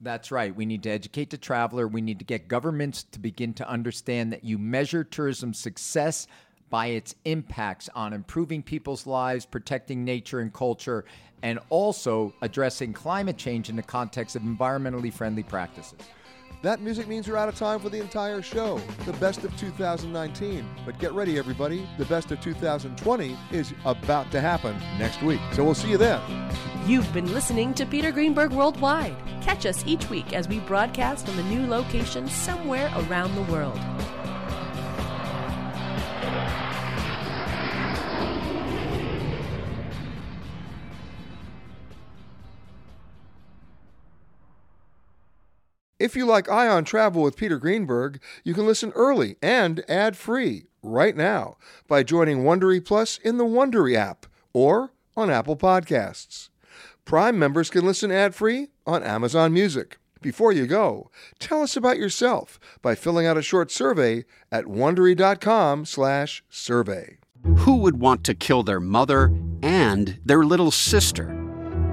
That's right. We need to educate the traveler. We need to get governments to begin to understand that you measure tourism success by its impacts on improving people's lives, protecting nature and culture, and also addressing climate change in the context of environmentally friendly practices. That music means we're out of time for the entire show, the best of 2019. But get ready, everybody. The best of 2020 is about to happen next week. So we'll see you then. You've been listening to Peter Greenberg Worldwide. Catch us each week as we broadcast from a new location somewhere around the world. If you like Ion Travel with Peter Greenberg, you can listen early and ad-free right now by joining Wondery Plus in the Wondery app or on Apple Podcasts. Prime members can listen ad-free on Amazon Music. Before you go, tell us about yourself by filling out a short survey at wondery.com/survey. Who would want to kill their mother and their little sister?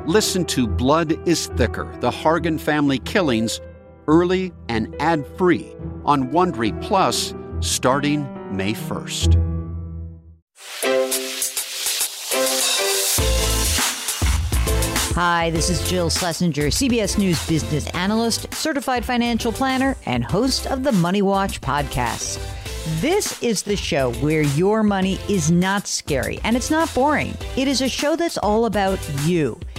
Listen to Blood is Thicker: The Hargan Family Killings early and ad-free on Wondery Plus starting May 1st. Hi, this is Jill Schlesinger, CBS News business analyst, certified financial planner, and host of the Money Watch podcast. This is the show where your money is not scary and it's not boring. It is a show that's all about you.